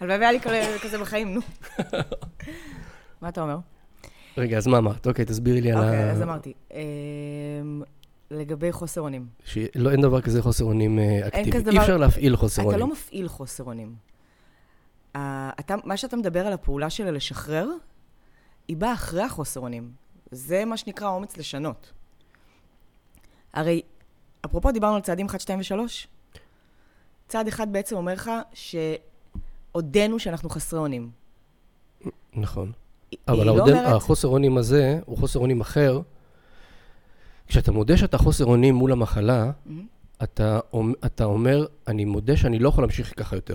הלוואי והיה לי כזה בחיים, נו. מה אתה אומר? רגע, אז מה אמרת? אוקיי, תסבירי לי על ה... אוקיי, אז אמרתי. אמ, לגבי חוסר אונים. שלא, אין דבר כזה חוסר אונים אה, אקטיבי. אי אפשר להפעיל חוסר אתה אונים. לא מפעיל חוסר אונים. אתה- מה שאתה מדבר על הפעולה של לשחרר, היא באה אחרי החוסר אונים. זה מה שנקרא אומץ לשנות. הרי, אפרופו דיברנו על צעדים 1, 2 ו-3, צעד אחד בעצם אומר לך שהודינו שאנחנו חסרי אונים. נכון. אבל לא אומרת... החוסר אונים הזה הוא חוסר אונים אחר. כשאתה מודה שאתה חוסר אונים מול המחלה, מהמם. אתה, אתה אומר, אני מודה שאני לא יכול להמשיך ככה יותר.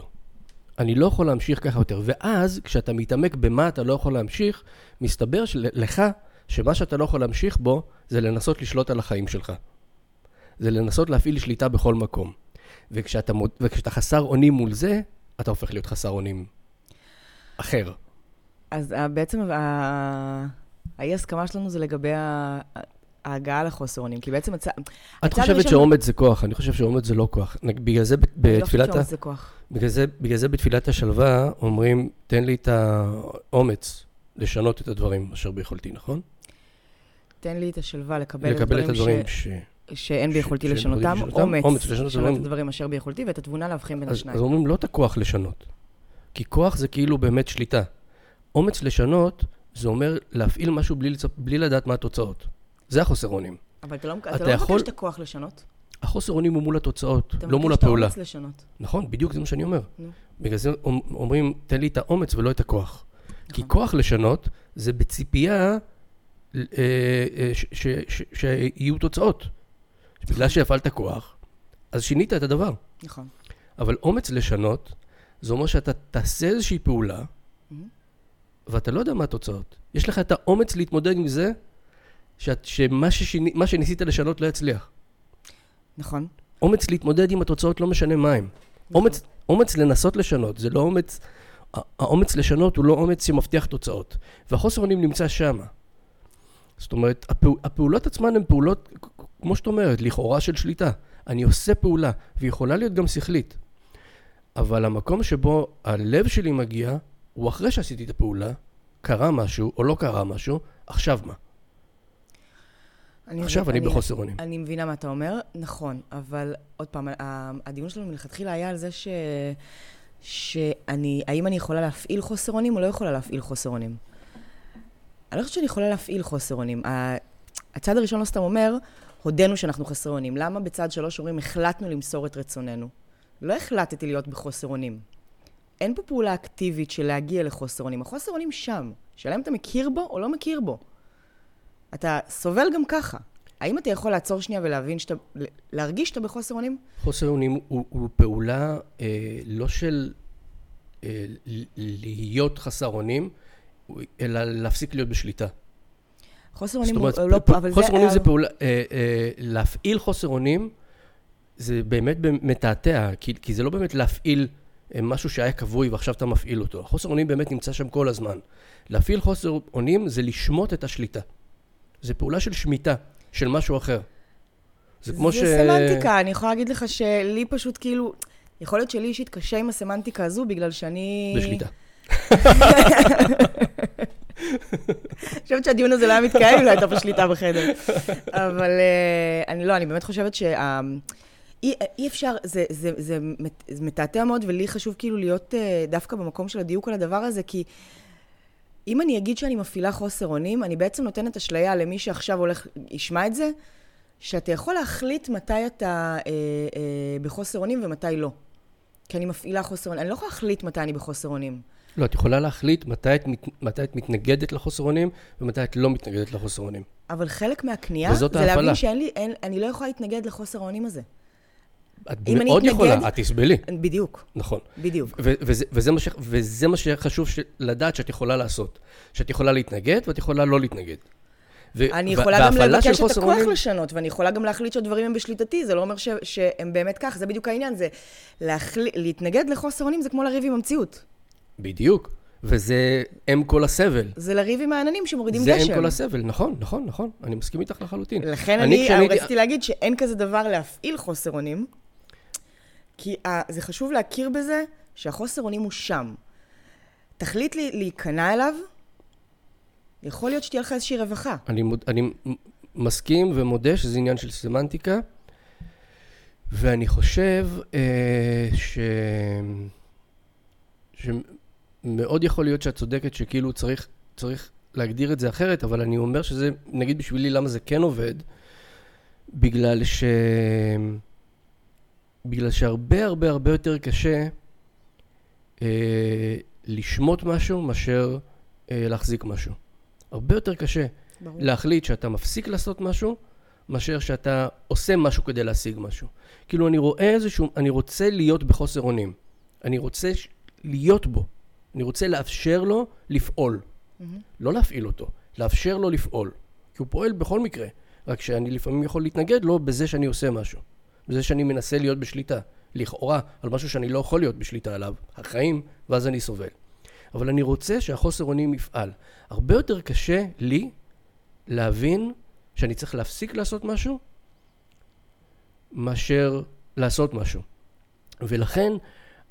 אני לא יכול להמשיך ככה יותר. ואז, כשאתה מתעמק במה אתה לא יכול להמשיך, מסתבר של- לך שמה שאתה לא יכול להמשיך בו, זה לנסות לשלוט על החיים שלך. זה לנסות להפעיל שליטה בכל מקום. וכשאתה, וכשאתה חסר אונים מול זה, אתה הופך להיות חסר אונים אחר. אז אה, בעצם ה- האי-הסכמה שלנו זה לגבי ה- ההגעה לחוסר אונים. כי בעצם הצ... את חושבת שאומץ זה כוח, אני חושב שאומץ זה לא כוח. בגלל זה ב- אני לא חושבת בתפילת. שאומץ זה כוח. בגלל זה, בגלל זה בתפילת השלווה אומרים, תן לי את האומץ לשנות את הדברים אשר ביכולתי, נכון? תן לי את השלווה לקבל, לקבל את הדברים ש... ש... שאין ש- שאין ביכולתי לשנותם, אומץ, אומץ לשנות את הדברים. אשר ביכולתי, ואת התבונה להבחין בין אז, השניים. אז אומרים, לא את הכוח לשנות. כי כוח זה כאילו באמת שליטה. אומץ לשנות, זה אומר להפעיל משהו בלי. בלי לדעת מה התוצאות. זה החוסר אונים. אבל אתה לא, אתה אתה לא יכול- מבקש את הכוח לשנות, החוסר אונים הוא מול התוצאות, אתה לא מול מבקש את הפעולה. האומץ לשנות. נכון, בדיוק זה מה שאני אומר. נו. בגלל זה אומ- אומרים, תן לי את האומץ ולא את הכוח. כי נכון. כוח לשנות זה בציפייה אה, אה, שיהיו תוצאות. בגלל שהפעלת כוח, אז שינית את הדבר. נכון. אבל אומץ לשנות, זה אומר שאתה תעשה איזושהי פעולה, מהמם. ואתה לא יודע מה התוצאות. יש לך את האומץ להתמודד עם זה, שאת- שמה ששיני- שניסית לשנות לא יצליח. נכון. אומץ להתמודד עם התוצאות לא משנה מה הם. אומץ, אומץ לנסות לשנות, זה לא אומץ, האומץ לשנות הוא לא אומץ שמבטיח תוצאות. והחוסר אונים נמצא שם. זאת אומרת, הפעול, הפעולות עצמן הן פעולות, כמו שאת אומרת, לכאורה של שליטה. אני עושה פעולה, והיא יכולה להיות גם שכלית. אבל המקום שבו הלב שלי מגיע, הוא אחרי שעשיתי את הפעולה, קרה משהו או לא קרה משהו, עכשיו מה? אני עכשיו מבין- אני בחוסר אונים. אני מבינה מה אתה אומר, נכון, אבל עוד פעם, הדיון שלנו מלכתחילה היה על זה ש... שאני, האם אני יכולה להפעיל חוסר אונים או לא יכולה להפעיל חוסר אונים? אני לא חושבת שאני יכולה להפעיל חוסר אונים. הצד הראשון לא סתם אומר, הודינו שאנחנו חסרי אונים. למה בצד שלוש אומרים, החלטנו למסור את רצוננו? לא החלטתי להיות בחוסר אונים. אין פה פעולה אקטיבית של להגיע לחוסר אונים. החוסר אונים שם. שאלה אם אתה מכיר בו או לא מכיר בו. אתה סובל גם ככה. האם אתה יכול לעצור שנייה ולהבין שאתה... להרגיש שאתה בחוסר אונים? חוסר אונים הוא, הוא פעולה אה, לא של אה, להיות חסר אונים, אלא להפסיק להיות בשליטה. חוסר אונים הוא לא... פ- אבל חוסר אונים זה פעולה, אה, אה, להפעיל חוסר אונים, זה באמת מתעתע, כי, כי זה לא באמת להפעיל אה, משהו שהיה כבוי ועכשיו אתה מפעיל אותו. החוסר אונים באמת נמצא שם כל הזמן. להפעיל חוסר אונים זה לשמוט את השליטה. זה פעולה של שמיטה, של משהו אחר. זה כמו ש... זה סמנטיקה, אני יכולה להגיד לך שלי פשוט כאילו... יכול להיות שלי אישית קשה עם הסמנטיקה הזו, בגלל שאני... בשליטה. חושבת שהדיון הזה לא היה מתקיים לא הייתה פה שליטה בחדר. אבל אה, אני לא, אני באמת חושבת שה... אי, אי אפשר, זה, זה, זה, זה מתעתע מאוד, ולי חשוב כאילו להיות אה, דווקא במקום של הדיוק על הדבר הזה, כי אם אני אגיד שאני מפעילה חוסר אונים, אני בעצם נותנת אשליה למי שעכשיו הולך, ישמע את זה, שאתה יכול להחליט מתי אתה אה, אה, בחוסר אונים ומתי לא. כי אני מפעילה חוסר אונים. אני לא יכולה להחליט מתי אני בחוסר אונים. לא, את יכולה להחליט מתי את, מת- מתי את מתנגדת לחוסר אונים ומתי את לא מתנגדת לחוסר אונים. אבל חלק מהקנייה זה להבין ההפעלה. שאין לי, אין, אני לא יכולה להתנגד לחוסר האונים הזה. את מאוד אתנגד- יכולה, את תסבלי, בדיוק, נכון. בדיוק. ו- וזה, וזה, מה ש, וזה מה שחשוב ש, לדעת שאת יכולה לעשות. שאת יכולה להתנגד ואת יכולה לא להתנגד. ו- אני יכולה גם לבקש את הכוח אונים- לשנות, ואני יכולה גם להחליט שהדברים הם בשליטתי, זה לא אומר ש, שהם באמת כך, זה בדיוק העניין, זה להחל... להתנגד לחוסר אונים זה כמו לריב עם המציאות. בדיוק. וזה אם כל הסבל. זה לריב עם העננים שמורידים זה גשם. אם כל הסבל, נכון, נכון, נכון. אני מסכים איתך לחלוטין. לכן אני, אני, הייתי- רציתי להגיד שאין כזה דבר להפעיל חוסר אונים, כי ה, זה חשוב להכיר בזה שהחוסר אונים הוא שם. תחליט לי להיכנע אליו, יכול להיות שתהיה לך איזושהי רווחה. אני, מוד, אני מסכים ומודה שזה עניין של סמנטיקה, ואני חושב אה, ש... שמאוד יכול להיות שאת צודקת שכאילו צריך, צריך להגדיר את זה אחרת, אבל אני אומר שזה, נגיד בשבילי למה זה כן עובד, בגלל ש... בגלל שהרבה הרבה הרבה יותר קשה אה, לשמוט משהו מאשר אה, להחזיק משהו. הרבה יותר קשה ברור. להחליט שאתה מפסיק לעשות משהו, מאשר שאתה עושה משהו כדי להשיג משהו. כאילו, אני רואה איזשהו, אני רוצה להיות בחוסר אונים. אני רוצה ש- להיות בו. אני רוצה לאפשר לו לפעול. מהמם. לא להפעיל אותו, לאפשר לו לפעול. כי הוא פועל בכל מקרה, רק שאני לפעמים יכול להתנגד לו בזה שאני עושה משהו. בזה שאני מנסה להיות בשליטה. לכאורה, על משהו שאני לא יכול להיות בשליטה עליו, החיים, ואז אני סובל. אבל אני רוצה שהחוסר אונים יפעל. הרבה יותר קשה לי להבין שאני צריך להפסיק לעשות משהו, מאשר לעשות משהו. ולכן,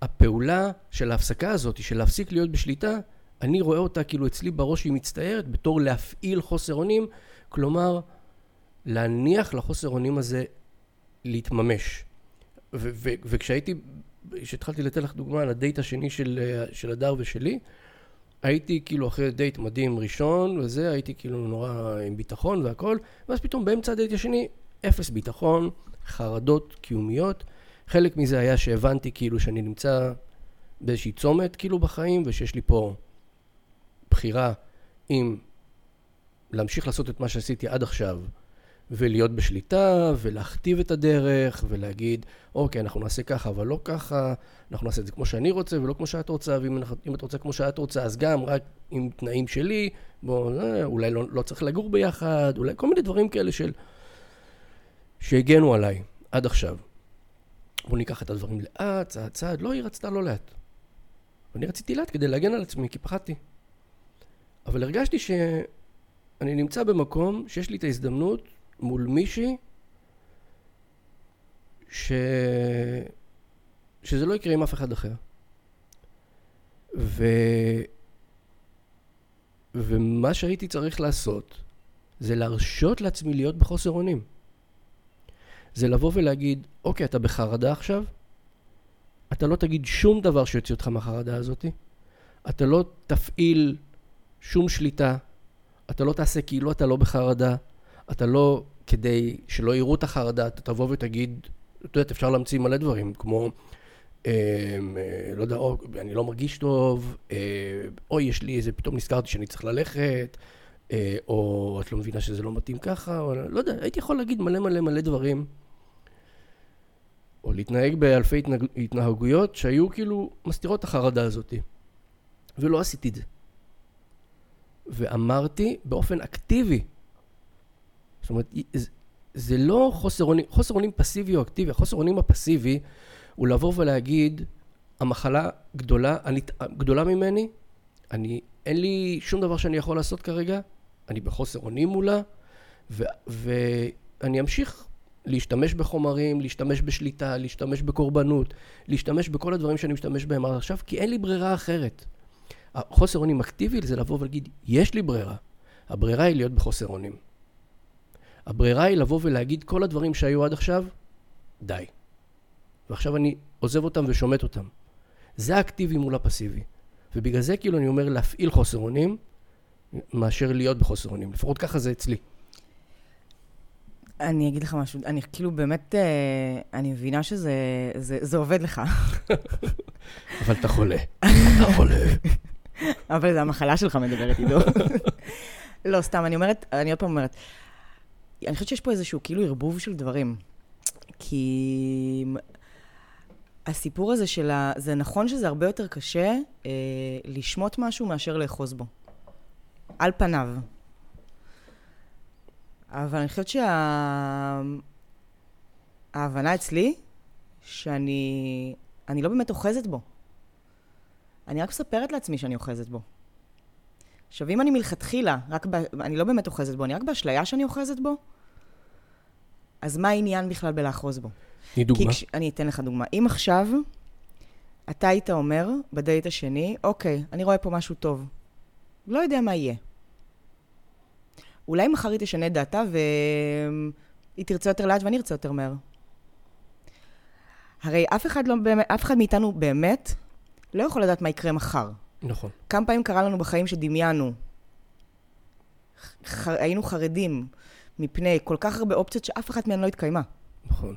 הפעולה של ההפסקה הזאת, של להפסיק להיות בשליטה, אני רואה אותה כאילו אצלי בראש היא מצטיירת בתור להפעיל חוסר אונים, כלומר, להניח לחוסר אונים הזה להתממש. ו- ו- וכשהייתי, כשהתחלתי לתת לך דוגמה על הדייט השני של, אה, של הדר ושלי, הייתי כאילו אחרי דייט מדהים ראשון וזה, הייתי כאילו נורא עם ביטחון והכל, ואז פתאום באמצע הדייט השני, אפס ביטחון, חרדות קיומיות. חלק מזה היה שהבנתי כאילו שאני נמצא באיזושהי צומת כאילו בחיים, ושיש לי פה בחירה אם להמשיך לעשות את מה שעשיתי עד עכשיו, ולהיות בשליטה, ולהכתיב את הדרך, ולהגיד, אוקיי, אנחנו נעשה ככה, אבל לא ככה, אנחנו נעשה את זה כמו שאני רוצה, ולא כמו שאת רוצה, ואם את רוצה כמו שאת רוצה, אז גם רק עם תנאים שלי, בוא, אה, אולי לא, לא צריך לגור ביחד, אולי כל מיני דברים כאלה של... שהגנו עליי עד עכשיו. בוא ניקח את הדברים לאט, צעד צעד, לא, היא רצתה לא לאט. ואני רציתי לאט כדי להגן על עצמי, כי פחדתי. אבל הרגשתי שאני נמצא במקום שיש לי את ההזדמנות מול מישהי ש... שזה לא יקרה עם אף אחד אחר. ו... ומה שהייתי צריך לעשות זה להרשות לעצמי להיות בחוסר אונים. זה לבוא ולהגיד, אוקיי, אתה בחרדה עכשיו, אתה לא תגיד שום דבר שיוציא אותך מהחרדה הזאת, אתה לא תפעיל שום שליטה, אתה לא תעשה כאילו אתה לא בחרדה, אתה לא, כדי שלא יראו את החרדה, אתה תבוא ותגיד, את יודעת, אפשר להמציא מלא דברים, כמו, אה, אה, לא יודע, או, אני לא מרגיש טוב, אה, או יש לי איזה, פתאום נזכרתי שאני צריך ללכת, אה, או את לא מבינה שזה לא מתאים ככה, או לא יודע, הייתי יכול להגיד מלא מלא מלא דברים. או להתנהג באלפי התנהג, התנהגויות שהיו כאילו מסתירות את החרדה הזאת. ולא עשיתי את זה. ואמרתי באופן אקטיבי. זאת אומרת, זה, זה לא חוסר אונים, חוסר אונים פסיבי או אקטיבי, החוסר אונים הפסיבי הוא לבוא ולהגיד, המחלה גדולה, אני, גדולה ממני, אני, אין לי שום דבר שאני יכול לעשות כרגע, אני בחוסר אונים מולה, ו, ואני אמשיך להשתמש בחומרים, להשתמש בשליטה, להשתמש בקורבנות, להשתמש בכל הדברים שאני משתמש בהם עד עכשיו, כי אין לי ברירה אחרת. החוסר אונים אקטיבי זה לבוא ולהגיד, יש לי ברירה. הברירה היא להיות בחוסר אונים. הברירה היא לבוא ולהגיד כל הדברים שהיו עד עכשיו, די. ועכשיו אני עוזב אותם ושומט אותם. זה האקטיבי מול הפסיבי. ובגלל זה כאילו אני אומר להפעיל חוסר אונים, מאשר להיות בחוסר אונים. לפחות ככה זה אצלי. אני אגיד לך משהו, אני כאילו באמת, אה, אני מבינה שזה זה, זה עובד לך, אבל אתה חולה. אתה חולה. אבל זה המחלה שלך מדברת איתו. לא, סתם, אני אומרת, אני עוד פעם אומרת, אני חושבת שיש פה איזשהו כאילו ערבוב של דברים. כי הסיפור הזה של ה... זה נכון שזה הרבה יותר קשה אה, לשמוט משהו מאשר לאחוז בו. על פניו. אבל אני חושבת שההבנה אצלי, שאני אני לא באמת אוחזת בו. אני רק מספרת לעצמי שאני אוחזת בו. עכשיו, אם אני מלכתחילה, רק ב... אני לא באמת אוחזת בו, אני רק באשליה שאני אוחזת בו, אז מה העניין בכלל בלאחוז בו? תני דוגמה. כש... אני אתן לך דוגמה. אם עכשיו אתה היית אומר בדייט השני, אוקיי, אני רואה פה משהו טוב. לא יודע מה יהיה. אולי מחר היא תשנה דעתה והיא תרצה יותר לאט ואני ארצה יותר מהר. הרי אף אחד, לא, באמת- אף אחד מאיתנו באמת לא יכול לדעת מה יקרה מחר. נכון. כמה פעמים קרה לנו בחיים שדמיינו, ח... היינו חרדים מפני כל כך הרבה אופציות שאף אחת מהן לא התקיימה. נכון.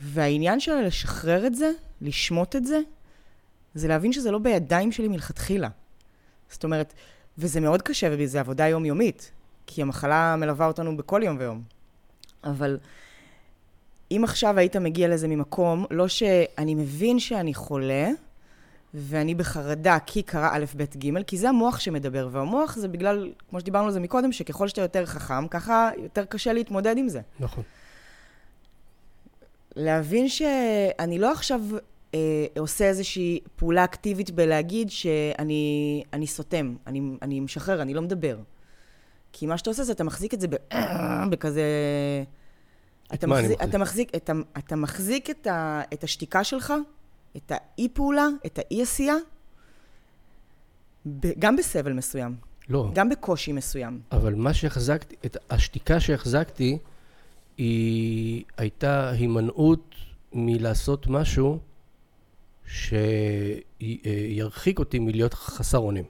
והעניין של לשחרר את זה, לשמוט את זה, זה להבין שזה לא בידיים שלי מלכתחילה. זאת אומרת, וזה מאוד קשה, וזו עבודה יומיומית, כי המחלה מלווה אותנו בכל יום ויום. אבל אם עכשיו היית מגיע לזה ממקום, לא שאני מבין שאני חולה, ואני בחרדה כי קרה א', ב', ג', כי זה המוח שמדבר, והמוח זה בגלל, כמו שדיברנו על זה מקודם, שככל שאתה יותר חכם, ככה יותר קשה להתמודד עם זה. נכון. להבין שאני לא עכשיו עושה איזושהי פעולה אקטיבית בלהגיד שאני אני סותם, אני, אני משחרר, אני לא מדבר. כי מה שאתה עושה זה אתה מחזיק את זה ב, בכזה... אתה מחזיק? אתה מחזיק, אתה, אתה מחזיק את, ה, את השתיקה שלך, את האי-פעולה, את האי-עשייה, גם בסבל מסוים, לא, גם בקושי מסוים. אבל מה שהחזקתי, את השתיקה שהחזקתי, היא הייתה הימנעות מלעשות משהו שירחיק אותי מלהיות חסר אונים.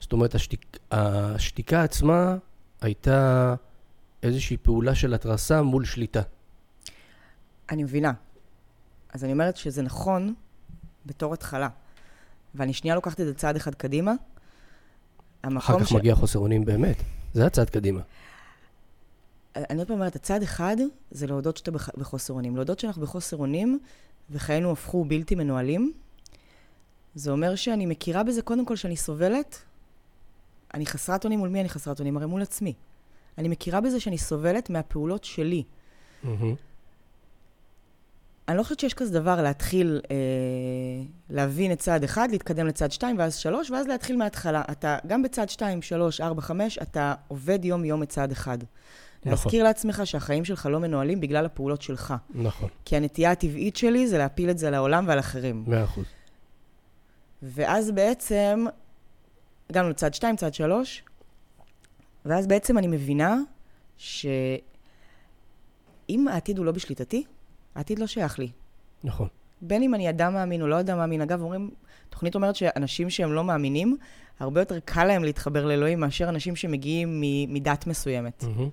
זאת אומרת, השתיק, השתיקה עצמה הייתה איזושהי פעולה של התרסה מול שליטה. אני מבינה. אז אני אומרת שזה נכון בתור התחלה. ואני שנייה לוקחת את זה צעד אחד קדימה. אחר כך מגיע חוסר אונים באמת. זה הצעד קדימה. אני עוד פעם אומרת, הצעד אחד זה להודות שאתה בח... בחוסר אונים. להודות שאנחנו בחוסר אונים וחיינו הפכו בלתי מנוהלים. זה אומר שאני מכירה בזה קודם כל שאני סובלת. אני חסרת אונים מול מי אני חסרת אונים? הרי מול עצמי. אני מכירה בזה שאני סובלת מהפעולות שלי. אני לא חושבת שיש כזה דבר להתחיל אה, להבין את צעד אחד, להתקדם לצעד שתיים, ואז שלוש, ואז להתחיל מההתחלה. אתה, גם בצעד שתיים, שלוש, ארבע, חמש, אתה עובד יום-יום את צעד אחד. נכון. להזכיר לעצמך שהחיים שלך לא מנוהלים בגלל הפעולות שלך. נכון, כי הנטייה הטבעית שלי זה להפיל את זה על העולם ועל אחרים. מאה אחוז. ואז בעצם, הגענו לצעד שתיים, צעד שלוש, ואז בעצם אני מבינה שאם העתיד הוא לא בשליטתי, העתיד לא שייך לי. נכון. בין אם אני אדם מאמין או לא אדם מאמין. אגב, אומרים, תוכנית אומרת שאנשים שהם לא מאמינים, הרבה יותר קל להם להתחבר לאלוהים מאשר אנשים שמגיעים מדת מסוימת. מהמם.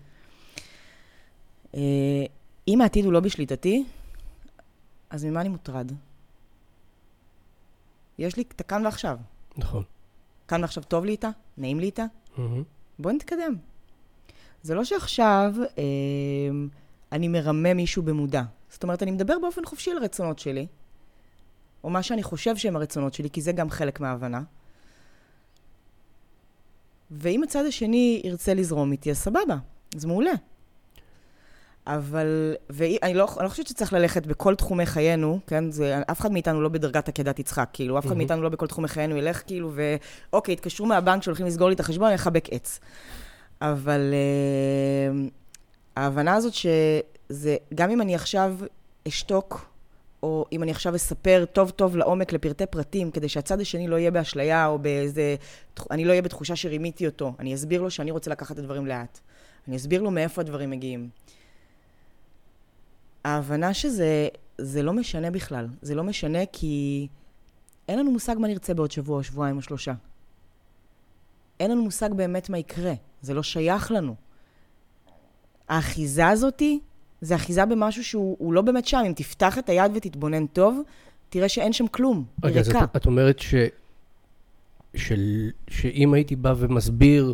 אה, אם העתיד הוא לא בשליטתי, אז ממה אני מוטרד? יש לי את הכאן ועכשיו. נכון. כאן ועכשיו טוב לי איתה? נעים לי איתה? מהמם. בוא נתקדם. זה לא שעכשיו אה, אני מרמה מישהו במודע. זאת אומרת, אני מדבר באופן חופשי על הרצונות שלי, או מה שאני חושב שהם הרצונות שלי, כי זה גם חלק מההבנה. ואם הצד השני ירצה לזרום איתי, אז סבבה, זה מעולה. אבל, ואני לא, לא חושבת שצריך ללכת בכל תחומי חיינו, כן? זה, אף אחד מאיתנו לא בדרגת עקדת יצחק, כאילו, אף אחד מהמם. מאיתנו לא בכל תחומי חיינו ילך, כאילו, ואוקיי, התקשרו מהבנק שהולכים לסגור לי את החשבון, אני אחבק עץ. אבל אה, ההבנה הזאת שזה, גם אם אני עכשיו אשתוק, או אם אני עכשיו אספר טוב טוב לעומק לפרטי פרטים, כדי שהצד השני לא יהיה באשליה, או באיזה... אני לא אהיה בתחושה שרימיתי אותו. אני אסביר לו שאני רוצה לקחת את הדברים לאט. אני אסביר לו מאיפה הדברים מגיעים. ההבנה שזה זה לא משנה בכלל. זה לא משנה כי אין לנו מושג מה נרצה בעוד שבוע או שבועיים או שלושה. אין לנו מושג באמת מה יקרה. זה לא שייך לנו. האחיזה הזאתי, זה אחיזה במשהו שהוא הוא לא באמת שם. אם תפתח את היד ותתבונן טוב, תראה שאין שם כלום. היא רגע, אז. את, את אומרת ש, של, שאם הייתי בא ומסביר,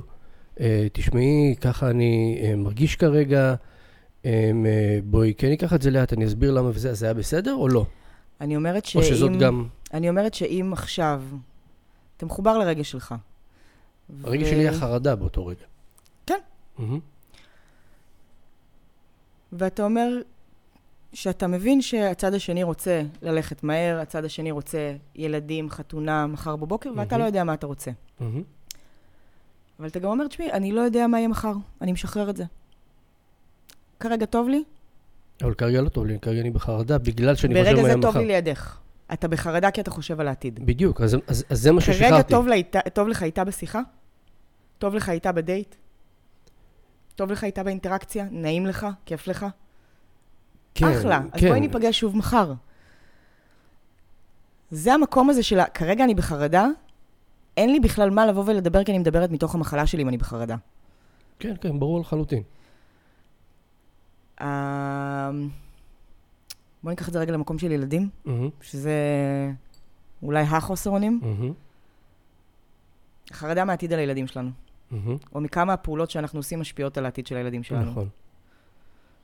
אה, תשמעי, ככה אני אה, מרגיש כרגע, בואי כן ניקח את זה לאט, אני אסביר למה וזה, זה היה בסדר או לא? אני אומרת שאם... או שזאת גם... אני אומרת שאם עכשיו אתה מחובר לרגש שלך. הרגע ו- שלי היה חרדה באותו רגע. כן. ואתה אומר שאתה מבין שהצד השני רוצה ללכת מהר, הצד השני רוצה ילדים, חתונה, מחר בבוקר, ואתה. לא יודע מה אתה רוצה. אבל אתה גם אומר, תשמעי, אני לא יודע מה יהיה מחר, אני משחרר את זה. כרגע טוב לי, אבל כרגע לא טוב לי, כרגע אני בחרדה, בגלל שאני חושב ברגע מה זה יהיה טוב מחר. לי לידך. אתה בחרדה כי אתה חושב על העתיד. בדיוק, אז, אז, אז זה מה כרגע ששחררתי. טוב, לה, טוב לך איתה בשיחה? טוב לך איתה בדייט? טוב לך איתה באינטראקציה? נעים לך? כיף לך? כן, אחלה. אז כן. בואי ניפגש שוב מחר. זה המקום הזה של. כרגע אני בחרדה, אין לי בכלל מה לבוא ולדבר, כי אני מדברת מתוך המחלה שלי אם אני בחרדה. כן, כן, ברור לחלוטין. אה, בואו ניקח את זה רגע למקום של ילדים, מהמם, שזה אולי החוסר אונים. מהמם, חרדה מהעתיד על הילדים שלנו, מהמם. או מכמה הפעולות שאנחנו עושים משפיעות על העתיד של הילדים שלנו. נכון.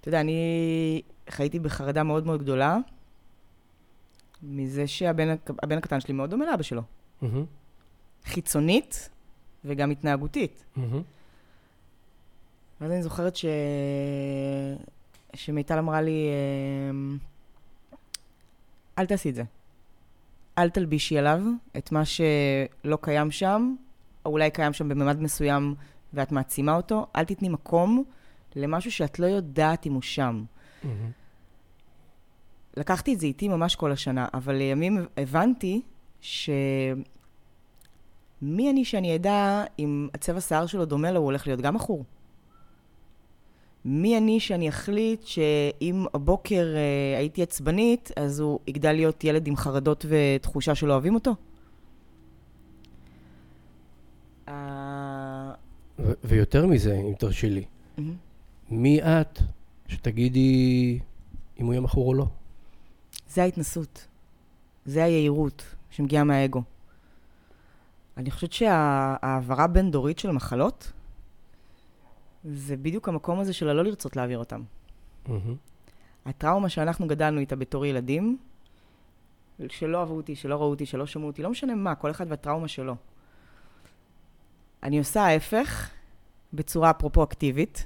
אתה יודע, אני חייתי בחרדה מאוד מאוד גדולה מזה שהבן הק- הבן הקטן שלי מאוד דומה לאבא שלו. מהמם, חיצונית וגם התנהגותית. מהמם. ואז אני זוכרת ש... שמיטל אמרה לי, אמ, אל תעשי את זה. אל תלבישי עליו את מה שלא קיים שם, או אולי קיים שם בממד מסוים ואת מעצימה אותו. אל תתני מקום למשהו שאת לא יודעת אם הוא שם. מהמם. לקחתי את זה איתי ממש כל השנה, אבל לימים הבנתי ש... מי אני שאני אדע אם הצבע שיער שלו דומה לו, הוא הולך להיות גם מכור? מי אני שאני אחליט שאם הבוקר אה, הייתי עצבנית, אז הוא יגדל להיות ילד עם חרדות ותחושה שלא אוהבים אותו? אה, ו- ויותר מזה, אם תרשי לי, מהמם. מי את שתגידי אם הוא יהיה מכור או לא? זה ההתנסות. זה היהירות שמגיעה מהאגו. אני חושבת שההעברה בין-דורית של מחלות, זה בדיוק המקום הזה של הלא לרצות להעביר אותם. מהמם, הטראומה שאנחנו גדלנו איתה בתור ילדים, שלא אהבו אותי, שלא ראו אותי, שלא שמעו אותי, לא משנה מה, כל אחד והטראומה שלו. אני עושה ההפך, בצורה אפרופו אקטיבית,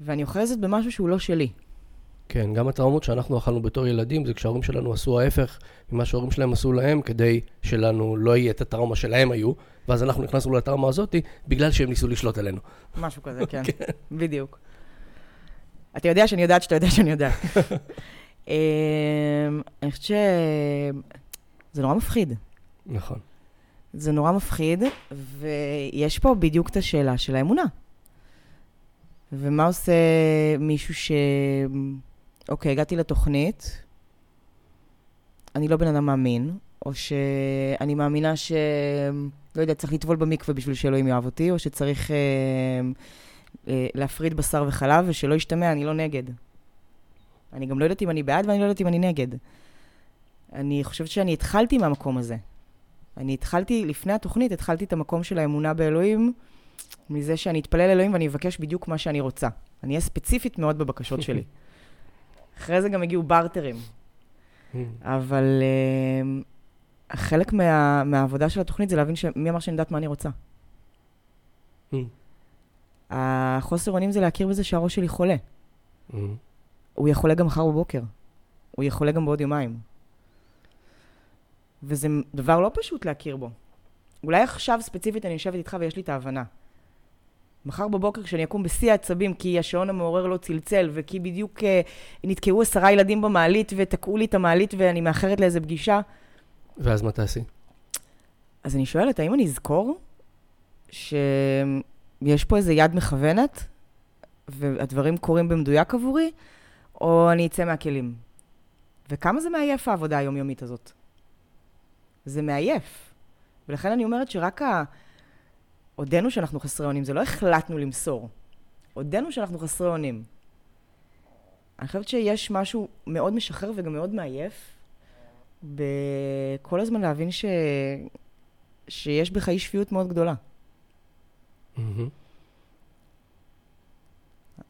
ואני אוחזת במשהו שהוא לא שלי. כן, גם הטראומות שאנחנו אכלנו בתור ילדים, זה כשההורים שלנו עשו ההפך ממה שההורים שלהם עשו להם, כדי שלנו לא יהיה את הטראומה שלהם היו, ואז אנחנו נכנסנו לטראומה הזאתי, בגלל שהם ניסו לשלוט עלינו. משהו כזה, כן. בדיוק. אתה יודע שאני יודעת שאתה יודע שאני יודעת. אמ, אני חושבת שזה נורא מפחיד. נכון. זה נורא מפחיד, ויש פה בדיוק את השאלה של האמונה. ומה עושה מישהו ש... אוקיי, הגעתי לתוכנית, אני לא בן אדם מאמין, או שאני מאמינה ש... לא יודע, צריך לטבול במקווה בשביל שאלוהים יאהב אותי, או שצריך אה, אה, להפריד בשר וחלב, ושלא ישתמע, אני לא נגד. אני גם לא יודעת אם אני בעד ואני לא יודעת אם אני נגד. אני חושבת שאני התחלתי מהמקום הזה. אני התחלתי, לפני התוכנית, התחלתי את המקום של האמונה באלוהים, מזה שאני אתפלל לאלוהים ואני אבקש בדיוק מה שאני רוצה. אני אהיה ספציפית מאוד בבקשות שלי. אחרי זה גם הגיעו בארטרים. אבל uh, חלק מה, מהעבודה של התוכנית זה להבין שמי אמר שאני יודעת מה אני רוצה. החוסר אונים זה להכיר בזה שהראש שלי חולה. הוא יכול חולה גם מחר בבוקר. הוא יכול חולה גם בעוד יומיים. וזה דבר לא פשוט להכיר בו. אולי עכשיו ספציפית אני יושבת איתך ויש לי את ההבנה. מחר בבוקר כשאני אקום בשיא העצבים כי השעון המעורר לא צלצל וכי בדיוק uh, נתקעו עשרה ילדים במעלית ותקעו לי את המעלית ואני מאחרת לאיזה פגישה, ואז מה תעשי? אז אני שואלת, האם אני אזכור שיש פה איזה יד מכוונת והדברים קורים במדויק עבורי, או אני אצא מהכלים? וכמה זה מעייף העבודה היומיומית הזאת? זה מעייף. ולכן אני אומרת שרק ה... הודינו שאנחנו חסרי אונים, זה לא החלטנו למסור. הודינו שאנחנו חסרי אונים. אני חושבת שיש משהו מאוד משחרר וגם מאוד מעייף, בכל הזמן להבין ש... שיש בך אי שפיות מאוד גדולה. מהמם.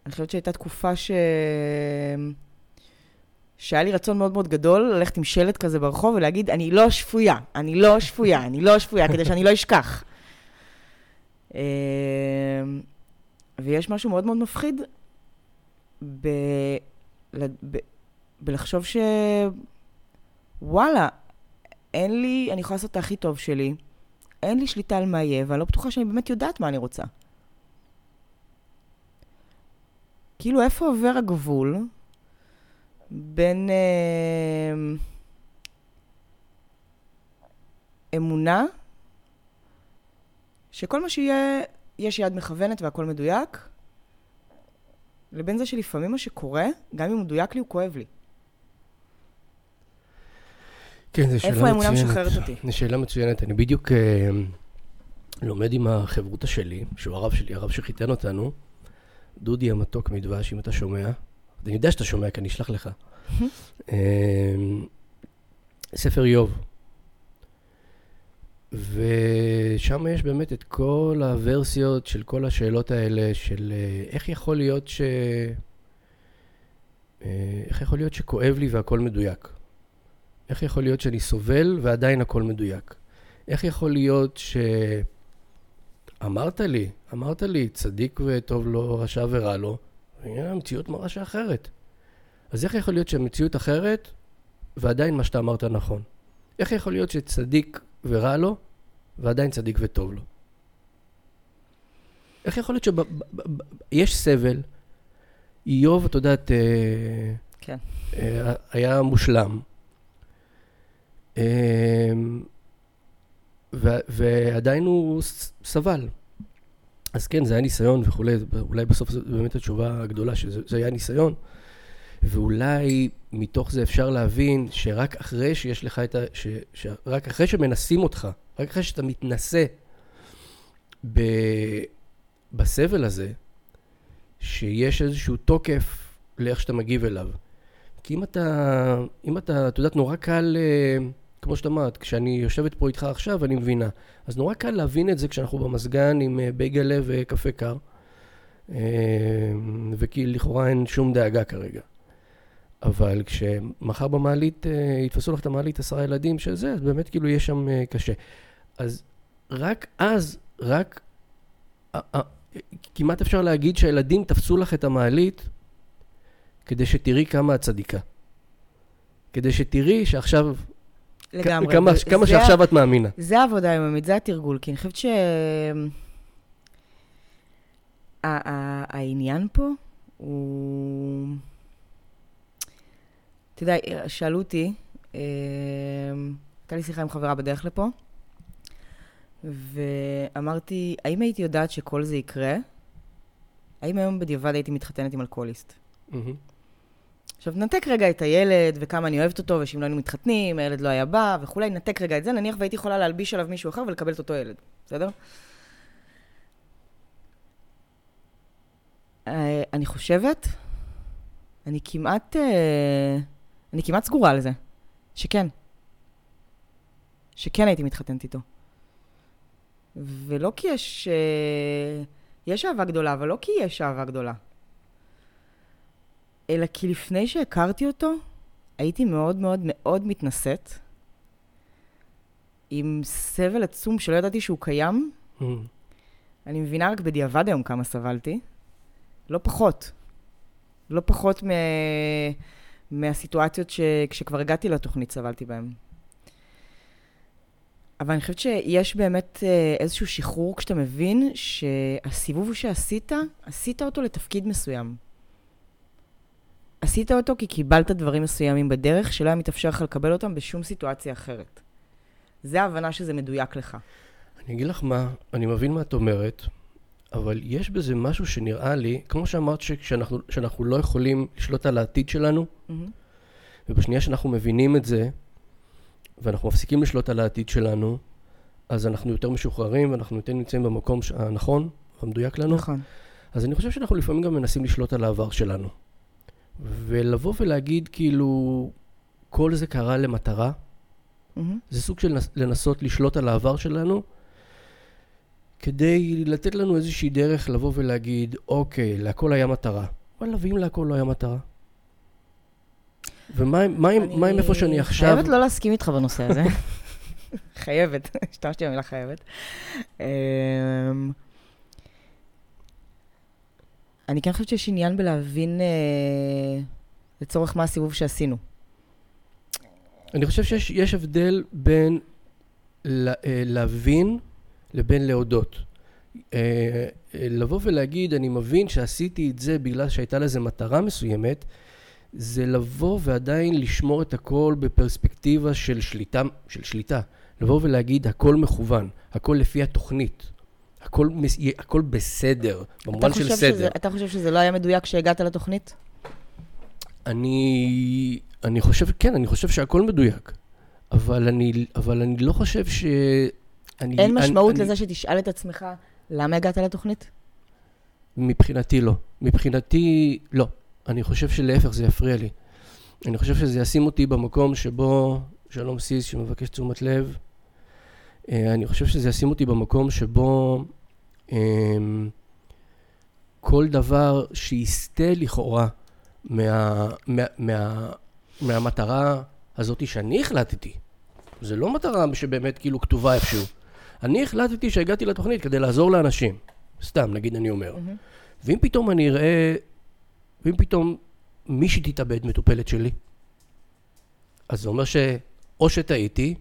אני חושבת שהייתה תקופה ש... שהיה לי רצון מאוד מאוד גדול ללכת עם שלט כזה ברחוב ולהגיד, אני לא שפויה, אני לא שפויה, אני לא שפויה, כדי שאני לא אשכח. אמ, ויש משהו מאוד מאוד מפחיד ב... ב... בלחשוב ש... וואלה, אין לי, אני יכולה לעשות את הכי טוב שלי, אין לי שליטה על מה יהיה, ואני לא בטוחה שאני באמת יודעת מה אני רוצה. כאילו, איפה עובר הגבול בין אה, אמונה, שכל מה שיהיה, יש יד מכוונת והכל מדויק, לבין זה שלפעמים מה שקורה, גם אם הוא מדויק לי, הוא כואב לי. כן, זו שאלה מצוינת. איפה האמונה משחררת אותי? זו שאלה מצוינת. אני בדיוק אה, לומד עם החברותא שלי, שהוא הרב שלי, הרב שחיתן אותנו, דודי המתוק מדבש, אם אתה שומע. אני יודע שאתה שומע, כי אני אשלח לך. אה, ספר איוב. ושם יש באמת את כל הוורסיות של כל השאלות האלה, של אה, איך יכול להיות ש... אה, איך יכול להיות שכואב לי והכל מדויק? איך יכול להיות שאני סובל ועדיין הכל מדויק? איך יכול להיות ש... אמרת לי, אמרת לי, צדיק וטוב לו, רשע ורע לו, והנה המציאות מראה שאחרת. אז איך יכול להיות שהמציאות אחרת ועדיין מה שאתה אמרת נכון? איך יכול להיות שצדיק ורע לו ועדיין צדיק וטוב לו? איך יכול להיות שיש סבל, איוב, את יודעת, אה, כן. אה, היה מושלם, אמ, ועדיין הוא סבל. אז כן, זה היה ניסיון וכולי, אולי בסוף זו באמת התשובה הגדולה, שזה היה ניסיון. ואולי מתוך זה אפשר להבין שרק אחרי שיש לך את ה... ש, שרק אחרי שמנסים אותך, רק אחרי שאתה מתנסה ב, בסבל הזה, שיש איזשהו תוקף לאיך שאתה מגיב אליו. כי אם אתה, אם אתה, את יודעת, נורא קל... Uh, כמו שאת אמרת, כשאני יושבת פה איתך עכשיו, אני מבינה. אז נורא קל להבין את זה כשאנחנו במזגן עם אה, בייגלה וקפה קר, אה, וכי לכאורה אין שום דאגה כרגע. אבל כשמחר במעלית, אה, יתפסו לך את המעלית עשרה ילדים של זה, אז באמת כאילו יש שם קשה. אז רק אז, רק, כמעט אפשר להגיד שהילדים תפסו לך את המעלית כדי שתראי כמה את צדיקה. כדי שתראי שעכשיו לגמרי. כמה, כמה שעכשיו את מאמינה. זה העבודה היומית, זה התרגול, כי אני חושבת ש... העניין פה הוא... אתה יודע, שאלו אותי, אה, הייתה לי שיחה עם חברה בדרך לפה, ואמרתי, האם הייתי יודעת שכל זה יקרה? האם היום בדיעבד הייתי מתחתנת עם אלכוהוליסט? Mm-hmm. עכשיו, נתק רגע את הילד, וכמה אני אוהבת אותו, ושאם לא היינו מתחתנים, הילד לא היה בא, וכולי, נתק רגע את זה, נניח והייתי יכולה להלביש עליו מישהו אחר ולקבל את אותו ילד, בסדר? אה, אני חושבת, אני כמעט, אה, אני כמעט סגורה על זה, שכן. שכן הייתי מתחתנת איתו. ולא כי יש... אה, יש אהבה גדולה, אבל לא כי יש אהבה גדולה. אלא כי לפני שהכרתי אותו, הייתי מאוד מאוד מאוד מתנשאת, עם סבל עצום שלא ידעתי שהוא קיים. Mm. אני מבינה רק בדיעבד היום כמה סבלתי. לא פחות. לא פחות מ... מהסיטואציות שכשכבר הגעתי לתוכנית סבלתי בהן. אבל אני חושבת שיש באמת אה, איזשהו שחרור כשאתה מבין שהסיבוב שעשית, עשית אותו לתפקיד מסוים. עשית אותו כי קיבלת דברים מסוימים בדרך שלא היה מתאפשר לך לקבל אותם בשום סיטואציה אחרת. זה ההבנה שזה מדויק לך. אני אגיד לך מה, אני מבין מה את אומרת, אבל יש בזה משהו שנראה לי, כמו שאמרת שאנחנו, שאנחנו לא יכולים לשלוט על העתיד שלנו, mm-hmm. ובשנייה שאנחנו מבינים את זה, ואנחנו מפסיקים לשלוט על העתיד שלנו, אז אנחנו יותר משוחררים ואנחנו יותר נמצאים במקום הנכון, המדויק לנו. נכון. אז אני חושב שאנחנו לפעמים גם מנסים לשלוט על העבר שלנו. ולבוא ולהגיד כאילו, כל זה קרה למטרה, mm-hmm. זה סוג של לנסות לשלוט על העבר שלנו, כדי לתת לנו איזושהי דרך לבוא ולהגיד, אוקיי, להכל היה מטרה. וואלה, ואם להכל לא היה מטרה? ומה עם איפה שאני עכשיו... חייבת לא להסכים איתך בנושא הזה. חייבת, השתמשתי במילה חייבת. אני כן חושבת שיש עניין בלהבין אה, לצורך מה הסיבוב שעשינו. אני חושב שיש הבדל בין לה, אה, להבין לבין להודות. אה, לבוא ולהגיד, אני מבין שעשיתי את זה בגלל שהייתה לזה מטרה מסוימת, זה לבוא ועדיין לשמור את הכל בפרספקטיבה של שליטה, של שליטה. לבוא ולהגיד, הכל מכוון, הכל לפי התוכנית. הכל, הכל בסדר, במובן של סדר. שזה, אתה חושב שזה לא היה מדויק כשהגעת לתוכנית? אני, אני חושב, כן, אני חושב שהכל מדויק. אבל אני, אבל אני לא חושב ש... אני, אין משמעות אני, לזה שתשאל את עצמך, למה הגעת לתוכנית? מבחינתי לא. מבחינתי, לא. אני חושב שלהפך, זה יפריע לי. אני חושב שזה ישים אותי במקום שבו, שלום סיס שמבקש תשומת לב, אני חושב שזה ישים אותי במקום שבו אמ, כל דבר שיסטה לכאורה מה, מה, מה, מהמטרה הזאת שאני החלטתי, זה לא מטרה שבאמת כאילו כתובה איפשהו. אני החלטתי שהגעתי לתוכנית כדי לעזור לאנשים. סתם, נגיד אני אומר. Mm-hmm. ואם פתאום אני אראה, ואם פתאום מישהי תתאבד, מטופלת שלי, אז זה אומר שאו שטעיתי,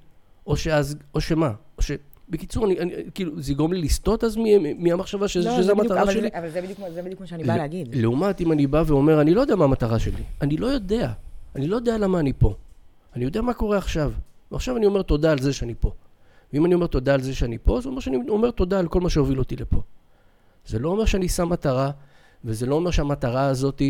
או שאז, או שמה, ש... בקיצור, אני, אני, כאילו, זה יגרום לי לסטות אז מהמחשבה שזה, לא, שזה המטרה אבל שלי? זה, אבל זה בדיוק, זה בדיוק מה שאני באה להגיד. לעומת אם אני בא ואומר, אני לא יודע מה המטרה שלי. אני לא יודע. אני לא יודע למה אני פה. אני יודע מה קורה עכשיו. ועכשיו אני אומר תודה על זה שאני פה. ואם אני אומר תודה על זה שאני פה, זה אומר שאני אומר תודה על כל מה שהוביל אותי לפה. זה לא אומר שאני שם מטרה, וזה לא אומר שהמטרה הזאת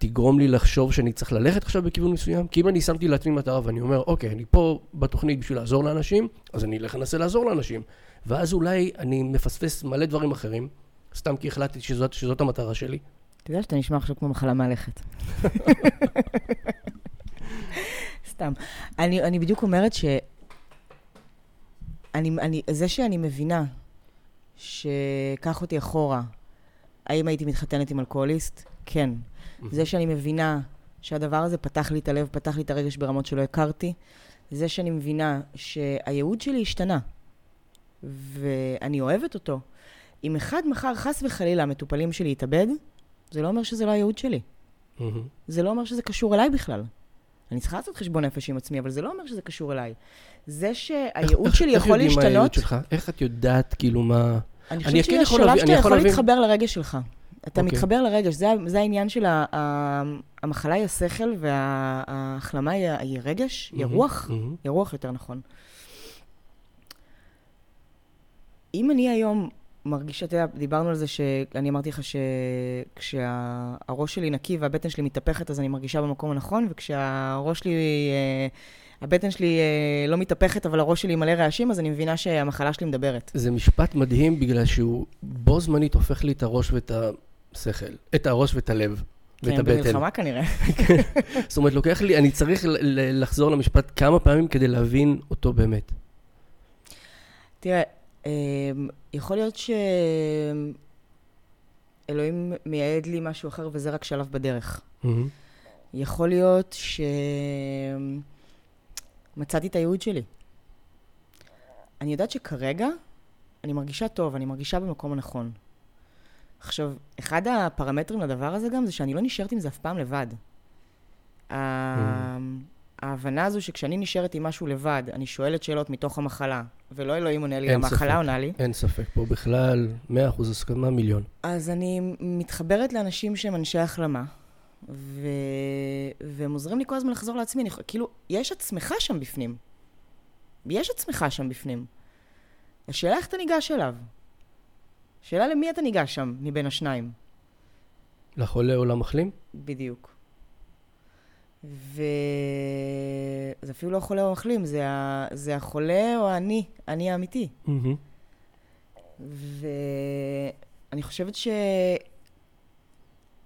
תגרום לי לחשוב שאני צריך ללכת עכשיו בכיוון מסוים, כי אם אני שמתי לעצמי מטרה ואני אומר, אוקיי, אני פה בתוכנית בשביל לעזור לאנשים, אז אני אלך לנסה לעזור לאנשים. ואז אולי אני מפספס מלא דברים אחרים, סתם כי החלטתי שזאת, שזאת המטרה שלי. אתה יודע שאתה נשמע עכשיו כמו מחלה מהלכת. סתם. אני, אני בדיוק אומרת ש... אני, אני, זה שאני מבינה שקח אותי אחורה, האם הייתי מתחתנת עם אלכוהוליסט? כן. זה שאני מבינה שהדבר הזה פתח לי את הלב, פתח לי את הרגש ברמות שלא הכרתי, זה שאני מבינה שהייעוד שלי השתנה, ואני אוהבת אותו. אם אחד מחר, חס וחלילה, המטופלים שלי יתאבד, זה לא אומר שזה לא הייעוד שלי. זה לא אומר שזה קשור אליי בכלל. אני צריכה לעשות חשבון נפש עם עצמי, אבל זה לא אומר שזה קשור אליי. זה שהייעוד שלי יכול להשתנות... איך יודעים מה הייעוד שלך? איך את יודעת כאילו מה... אני חושבת שיש שלב שאתה יכול להתחבר לרגש שלך. אתה okay. אוקיי. מתחבר לרגש, זה, זה העניין של ה, ה, המחלה היא השכל וההחלמה היא, היא רגש, mm-hmm, היא רוח, mm-hmm. היא רוח יותר נכון. אם אני היום מרגישה, אתה יודע, דיברנו על זה שאני אמרתי לך שכשהראש שלי נקי והבטן שלי מתהפכת, אז אני מרגישה במקום הנכון, וכשהראש שלי, אה, הבטן שלי אה, לא מתהפכת, אבל הראש שלי מלא רעשים, אז אני מבינה שהמחלה שלי מדברת. זה משפט מדהים, בגלל שהוא בו זמנית הופך לי את הראש ואת השכל, את הראש ואת הלב. ואת הבטן. כן, במלחמה כנראה. זאת אומרת, לוקח לי, אני צריך לחזור למשפט כמה פעמים כדי להבין אותו באמת. תראה, אמ, יכול להיות שאלוהים מייעד לי משהו אחר וזה רק שלב בדרך. יכול להיות שמצאתי את הייעוד שלי. אני יודעת שכרגע אני מרגישה טוב, אני מרגישה במקום הנכון. עכשיו, אחד הפרמטרים לדבר הזה גם זה שאני לא נשארת עם זה אף פעם לבד. Mm. ההבנה הזו שכשאני נשארת עם משהו לבד, אני שואלת שאלות מתוך המחלה, ולא אלוהים עונה לי, המחלה עונה לי. אין ספק, פה בכלל 100% הסכמה מיליון. אז אני מתחברת לאנשים שהם אנשי החלמה, ו... והם עוזרים לי כל הזמן לחזור לעצמי. אני... כאילו, יש עצמך שם בפנים. יש עצמך שם בפנים. השאלה איך אתה ניגש אליו. שאלה למי אתה ניגש שם מבין השניים. לחולה או למחלים? בדיוק. וזה אפילו לא חולה או מחלים, זה, ה... זה החולה או אני, אני האמיתי. Mm-hmm. ואני חושבת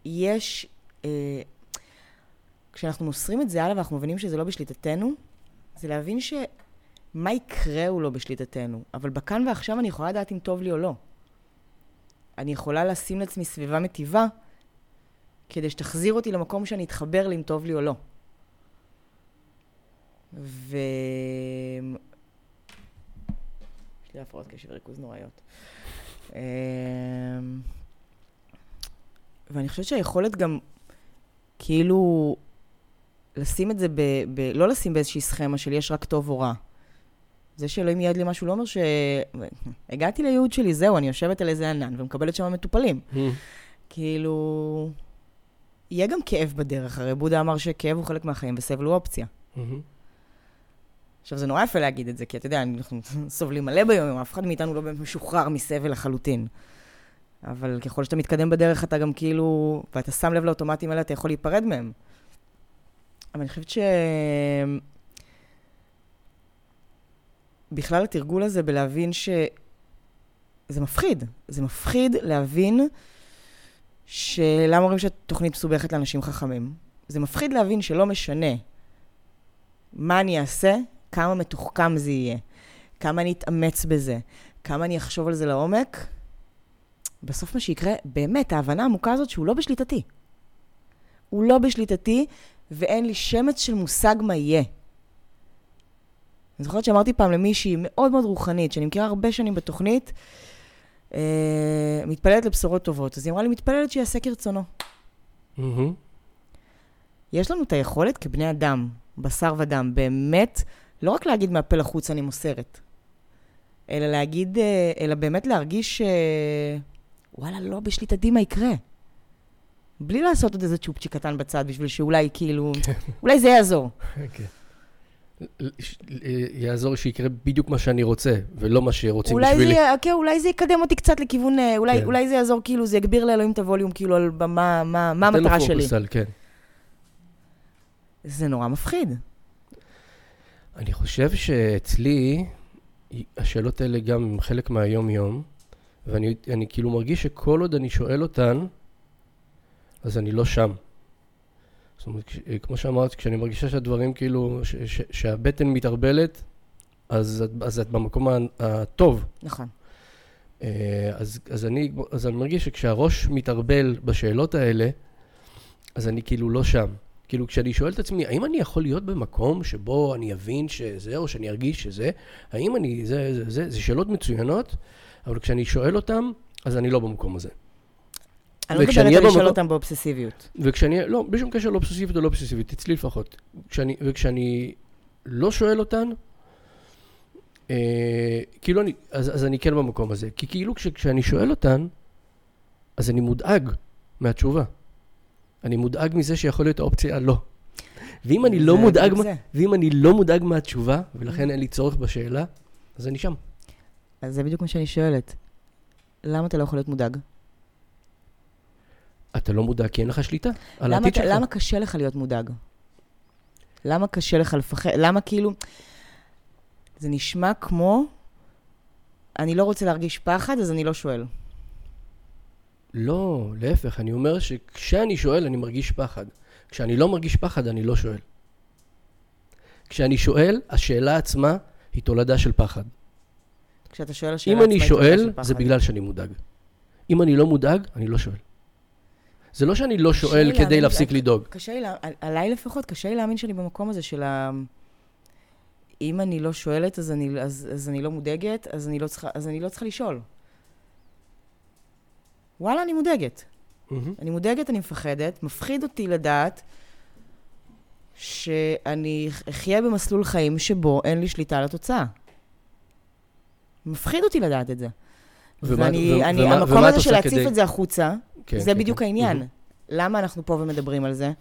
שיש, אה, כשאנחנו מוסרים את זה הלאה ואנחנו מבינים שזה לא בשליטתנו, זה להבין שמה יקרה הוא לא בשליטתנו, אבל בכאן ועכשיו אני יכולה לדעת אם טוב לי או לא. אני יכולה לשים לעצמי סביבה מטיבה, כדי שתחזיר אותי למקום שאני אתחבר לי אם טוב לי או לא. ו... יש לי הפרעות קשב וריכוז נוראיות. אמ, ואני חושבת שהיכולת גם, כאילו, לשים את זה ב... ב... לא לשים באיזושהי סכמה של יש רק טוב או רע. זה שאלוהים ייעד לי משהו לא אומר ש... הגעתי לייעוד שלי, זהו, אני יושבת על איזה ענן ומקבלת שם מטופלים. Mm. כאילו... יהיה גם כאב בדרך, הרי בודה אמר שכאב הוא חלק מהחיים וסבל הוא אופציה. מהמם. עכשיו, זה נורא יפה להגיד את זה, כי אתה יודע, אנחנו סובלים מלא ביום, אף אחד מאיתנו לא באמת משוחרר מסבל לחלוטין. אבל ככל שאתה מתקדם בדרך, אתה גם כאילו, ואתה שם לב לאוטומטים האלה, אתה יכול להיפרד מהם. אבל אני חושבת ש... בכלל התרגול הזה בלהבין ש... זה מפחיד. זה מפחיד להבין שלמה אומרים שהתוכנית מסובכת לאנשים חכמים. זה מפחיד להבין שלא משנה מה אני אעשה, כמה מתוחכם זה יהיה, כמה אני אתאמץ בזה, כמה אני אחשוב על זה לעומק, בסוף מה שיקרה, באמת, ההבנה העמוקה הזאת שהוא לא בשליטתי. הוא לא בשליטתי, ואין לי שמץ של מושג מה יהיה. אני זוכרת שאמרתי פעם למישהי מאוד מאוד רוחנית, שאני מכירה הרבה שנים בתוכנית, אה, מתפללת לבשורות טובות. אז היא אמרה לי, מתפללת שיעשה כרצונו. מהמם. יש לנו את היכולת כבני אדם, בשר ודם, באמת, לא רק להגיד מהפה לחוץ אני מוסרת, אלא להגיד, אה, אלא באמת להרגיש, אה, וואלה, לא בשליטתי מה יקרה. בלי לעשות עוד איזה צ'ופצ'יק קטן בצד, בשביל שאולי כאילו, אולי זה יעזור. כן. יעזור שיקרה בדיוק מה שאני רוצה, ולא מה שרוצים אולי זה, בשבילי. י- כן, אולי זה יקדם אותי קצת לכיוון, אה, אולי, כן. אולי זה יעזור, כאילו, זה יגביר לאלוהים את הווליום, כאילו, על מה, מה, מה תן לו המטרה שלי. פוקוס על, כן. זה נורא מפחיד. אני חושב שאצלי, השאלות האלה גם הם חלק מהיום-יום, ואני אני כאילו מרגיש שכל עוד אני שואל אותן, אז אני לא שם. זאת אומרת, כש- כמו שאמרת, כשאני מרגישה שהדברים כאילו, ש, ש, שהבטן מתערבלת, אז, את- אז את במקום הטוב. נכון. אה, אז, אז, אני, אז אני מרגיש שכשהראש מתערבל בשאלות האלה, אז אני כאילו לא שם. כאילו, כשאני שואל את עצמי, האם אני יכול להיות במקום שבו אני אבין שזה, או שאני ארגיש שזה, האם אני, זה, זה, זה, זה שאלות מצוינות, אבל כשאני שואל אותן, אז אני לא במקום הזה. אני לא מדברת על לשאול אותם באובססיביות. וכשאני, לא, בלי שום קשר לאובססיבית או לא אובססיבית, אצלי לפחות. כשאני, וכשאני לא שואל אותן, אה, כאילו אני, אז, אז אני כן במקום הזה. כי כאילו כש, כשאני שואל אותן, אז אני מודאג מהתשובה. אני מודאג מזה שיכול להיות האופציה הלא. ואם אני לא מודאג, מה-. ואם אני לא מודאג מהתשובה, ולכן אין לי צורך בשאלה, אז אני שם. אז זה בדיוק מה שאני שואלת. למה אתה לא יכול להיות מודאג? אתה לא מודאג כי אין לך שליטה על למה, העתיד שלך. למה קשה לך להיות מודאג? למה קשה לך לפחד? למה כאילו... זה נשמע כמו, אני לא רוצה להרגיש פחד, אז אני לא שואל. לא, להפך, אני אומר שכשאני שואל, אני מרגיש פחד. כשאני לא מרגיש פחד, אני לא שואל. כשאני שואל, השאלה עצמה היא תולדה של פחד. כשאתה שואל השאלה אם אני עצמה היא תולדה שואל, של זה פחד. בגלל שאני מודאג. אם אני לא מודאג, אני לא שואל. זה לא שאני לא שואל כדי להפסיק לדאוג. קשה לי, עליי לפחות, קשה לי להאמין שאני במקום הזה של ה... אם אני לא שואלת, אז אני, אז, אז אני לא מודאגת, אז אני לא, צריכה, אז אני לא צריכה לשאול. וואלה, אני מודאגת. מהמם. אני מודאגת, אני מפחדת, מפחיד אותי לדעת שאני אחיה במסלול חיים שבו אין לי שליטה על התוצאה. מפחיד אותי לדעת את זה. ומה- ואני, ו- אני, ומה- המקום ומה הזה של להציף כדי- את זה החוצה, כן, זה כן, בדיוק כן. העניין. מהמם. למה אנחנו פה ומדברים על זה?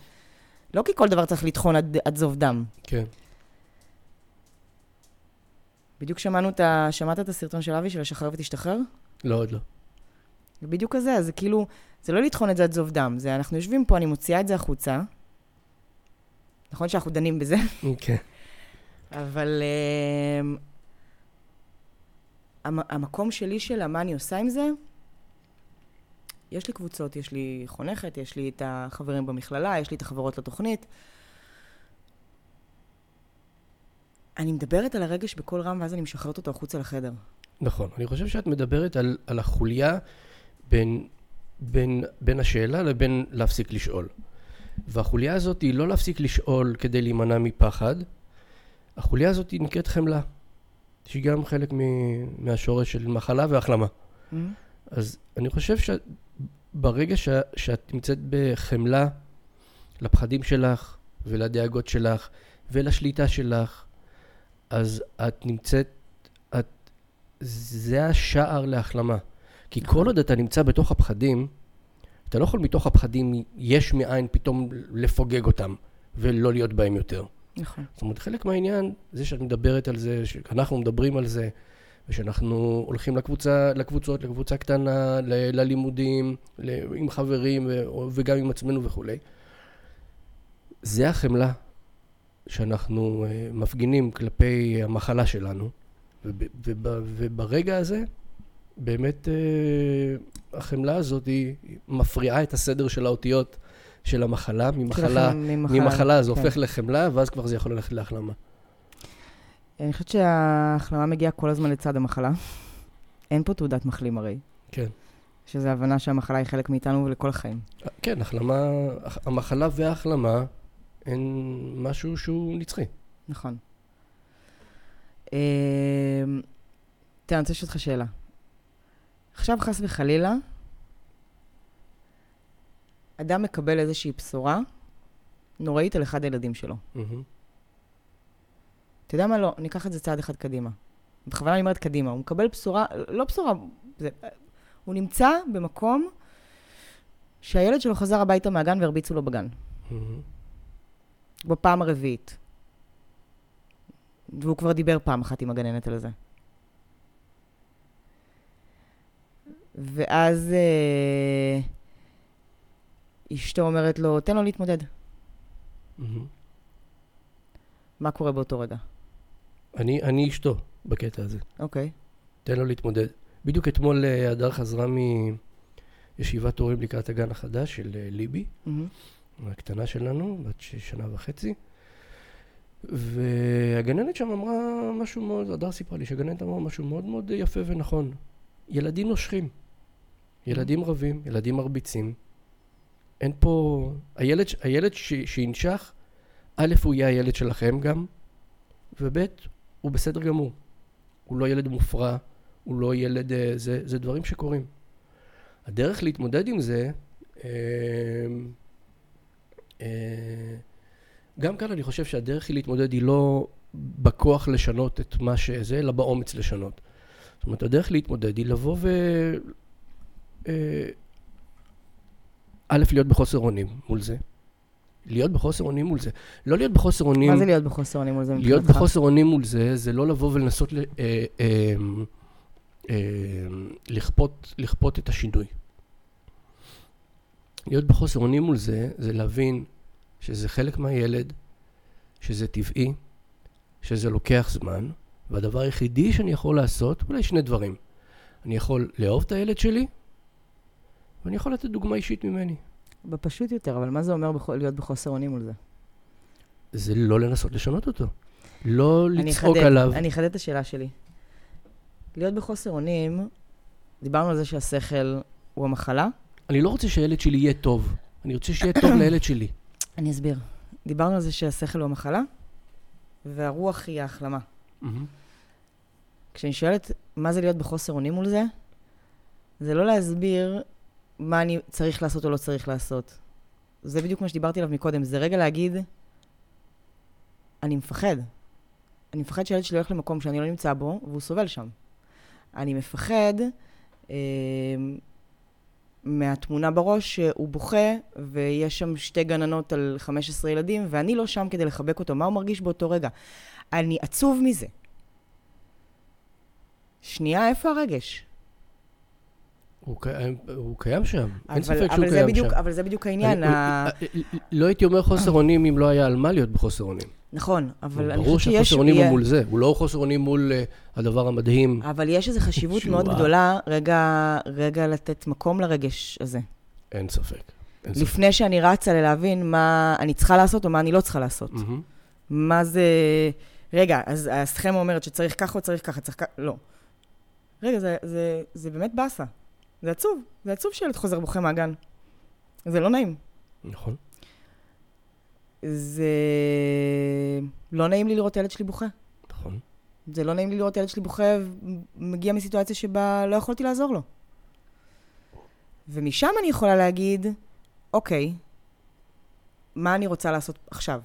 לא כי כל דבר צריך לטחון עד, עד זוב דם. כן. בדיוק שמענו את ה... שמעת את הסרטון של אבי של השחרר ותשתחרר? לא, עוד לא. זה בדיוק כזה, זה כאילו, זה לא לטחון את זה עד זוב דם, זה אנחנו יושבים פה, אני מוציאה את זה החוצה. נכון שאנחנו דנים בזה, כן. אבל um, המ- המקום שלי של מה אני עושה עם זה, יש לי קבוצות, יש לי חונכת, יש לי את החברים במכללה, יש לי את החברות לתוכנית. אני מדברת על הרגש בקול רם, ואז אני משחררת אותו החוצה לחדר. נכון. אני חושב שאת מדברת על, על החוליה בין, בין, בין השאלה לבין להפסיק לשאול. והחוליה הזאת היא לא להפסיק לשאול כדי להימנע מפחד, החוליה הזאת היא נקראת חמלה, שהיא גם חלק מ- מהשורש של מחלה והחלמה. Mm-hmm. אז אני חושב שברגע ש, שאת נמצאת בחמלה לפחדים שלך ולדאגות שלך ולשליטה שלך, אז את נמצאת זה השער להחלמה. כי כל עוד אתה נמצא בתוך הפחדים, אתה לא יכול מתוך הפחדים יש מאין פתאום לפוגג אותם ולא להיות בהם יותר. נכון. זאת אומרת, חלק מהעניין, זה שאת מדברת על זה, שאנחנו מדברים על זה, ושאנחנו הולכים לקבוצה, לקבוצות, לקבוצה קטנה, ל- ללימודים, ל- עם חברים ו- וגם עם עצמנו וכולי. זה החמלה שאנחנו uh, מפגינים כלפי המחלה שלנו, וב- וב- וברגע הזה, באמת uh, החמלה הזאת היא מפריעה את הסדר של האותיות של המחלה, ממחלה, ממחלה, ממחלה זה כן. הופך לחמלה, ואז כבר זה יכול ללכת להחלמה. אני חושבת שההחלמה מגיעה כל הזמן לצד המחלה. אין פה תעודת מחלים הרי. כן. שזו הבנה שהמחלה היא חלק מאיתנו ולכל החיים. כן, החלמה, המחלה וההחלמה הן משהו שהוא נצחי. נכון. אה, תראה, אני רוצה לשאול אותך שאלה. עכשיו, חס וחלילה, אדם מקבל איזושהי בשורה נוראית על אחד הילדים שלו. מהמם. אתה יודע מה? לא, ניקח את זה צעד אחד קדימה. בכוונה אני אומרת קדימה. הוא מקבל בשורה, לא בשורה, זה, הוא נמצא במקום שהילד שלו חזר הביתה מהגן והרביצו לו בגן. מהמם. בפעם הרביעית. והוא כבר דיבר פעם אחת עם הגננת על זה. ואז אה, אשתו אומרת לו, תן לו להתמודד. מהמם. מה קורה באותו רגע? אני, אני אשתו בקטע הזה. אוקיי. תן לו להתמודד. בדיוק אתמול אה, הדר חזרה מישיבת הורים לקראת הגן החדש של אה, ליבי, מהמם. הקטנה שלנו, בת שנה וחצי. והגננת שם אמרה משהו מאוד, הדר סיפרה לי שהגננת אמרה משהו מאוד מאוד יפה ונכון. ילדים נושכים, ילדים רבים, ילדים מרביצים. אין פה... הילד, הילד ש, שינשך, א', הוא יהיה הילד שלכם גם, וב', הוא בסדר גמור. הוא לא ילד מופרע, הוא לא ילד... אה, זה, זה דברים שקורים. הדרך להתמודד עם זה, אה, אה, גם כאן אני חושב שהדרך היא להתמודד היא לא בכוח לשנות את מה שזה, אלא באומץ לשנות. זאת אומרת, הדרך להתמודד היא לבוא ו... אה, א', להיות בחוסר אונים מול זה. להיות בחוסר אונים מול זה. לא להיות בחוסר אונים... מה זה להיות בחוסר אונים מול זה להיות מבחינתך? בחוסר אונים מול זה, זה לא לבוא ולנסות ל, אה, אה, אה, לכפות, לכפות את השינוי. להיות בחוסר אונים מול זה, זה להבין שזה חלק מהילד, שזה טבעי, שזה לוקח זמן, והדבר היחידי שאני יכול לעשות, אולי שני דברים. אני יכול לאהוב את הילד שלי, ואני יכול לתת דוגמה אישית ממני. בפשוט יותר, אבל מה זה אומר בח- להיות בחוסר אונים מול זה? זה לא לנסות לשנות אותו. לא אני לצעוק אחדד- עליו. אני אחדד את השאלה שלי. להיות בחוסר אונים, דיברנו על זה שהשכל הוא המחלה. אני לא רוצה שהילד שלי יהיה טוב. אני רוצה שיהיה טוב לילד שלי. אני אסביר. דיברנו על זה שהשכל הוא המחלה, והרוח היא ההחלמה. כשאני שואלת מה זה להיות בחוסר אונים מול זה, זה לא להסביר מה אני צריך לעשות או לא צריך לעשות. זה בדיוק מה שדיברתי עליו מקודם. זה רגע להגיד, אני מפחד. אני מפחד שהילד שלי הולך למקום שאני לא נמצא בו, והוא סובל שם. אני מפחד אה, מהתמונה בראש שהוא בוכה, ויש שם שתי גננות על 15 ילדים, ואני לא שם כדי לחבק אותו. מה הוא מרגיש באותו רגע? אני עצוב מזה. שנייה, איפה הרגש? הוא קיים- הוא קיים שם, אין אבל- ספק אבל שהוא קיים בדיוק, שם. אבל זה בדיוק העניין. אני- ה... לא הייתי אומר חוסר אונים אם לא היה על מה להיות בחוסר אונים. נכון, אבל אני ברור חושבת שיש... שחוסר אונים הוא מול זה, הוא לא חוסר אונים מול אה, הדבר המדהים. אבל יש איזו חשיבות מאוד גדולה, רגע, רגע לתת מקום לרגש הזה. אין ספק. אין ספק. לפני שאני רצה ללהבין מה אני צריכה לעשות או מה אני לא צריכה לעשות. מהמם. מה זה... רגע, אז הסכמה אומרת שצריך ככה או צריך ככה, צריך ככה... לא. רגע, זה, זה, זה באמת באסה. זה עצוב. זה עצוב שילד חוזר בוכה מהגן. זה לא נעים. נכון. זה... לא נעים לי לראות ילד שלי בוכה. נכון. זה לא נעים לי לראות ילד שלי בוכה ומגיע מסיטואציה שבה לא יכולתי לעזור לו. ומשם אני יכולה להגיד, אוקיי, מה אני רוצה לעשות עכשיו?